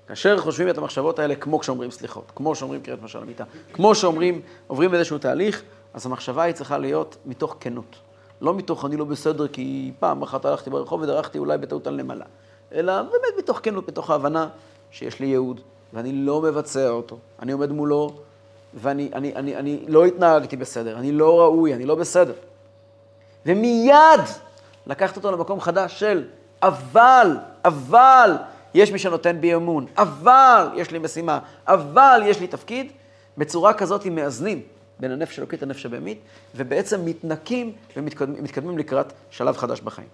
A: כאשר חושבים את המחשבות האלה, כמו כשאומרים סליחות, כמו שאומרים קריאת משל המיטה, כמו שאומרים, עוברים איזשהו תהליך, אז המחשבה היא צריכה להיות מתוך כנות. לא מתוך אני לא בסדר כי פעם אחת הלכתי ברחוב ודרכתי אולי בטעות על נמלה, אלא באמת מתוך כנות, מתוך ההבנה שיש לי ייעוד, ואני לא מבצע אותו. אני עומד מולו, ואני אני, אני, אני לא התנהגתי בסדר, אני לא ראוי, אני לא בסדר. ומיד לקחת אותו למקום חדש של אבל, אבל, יש מי שנותן בי אמון, אבל יש לי משימה, אבל יש לי תפקיד, בצורה כזאת הם מאזנים בין הנפש האלוקית לנפש הבהמית, ובעצם מתנקים ומתקדמים לקראת שלב חדש בחיים.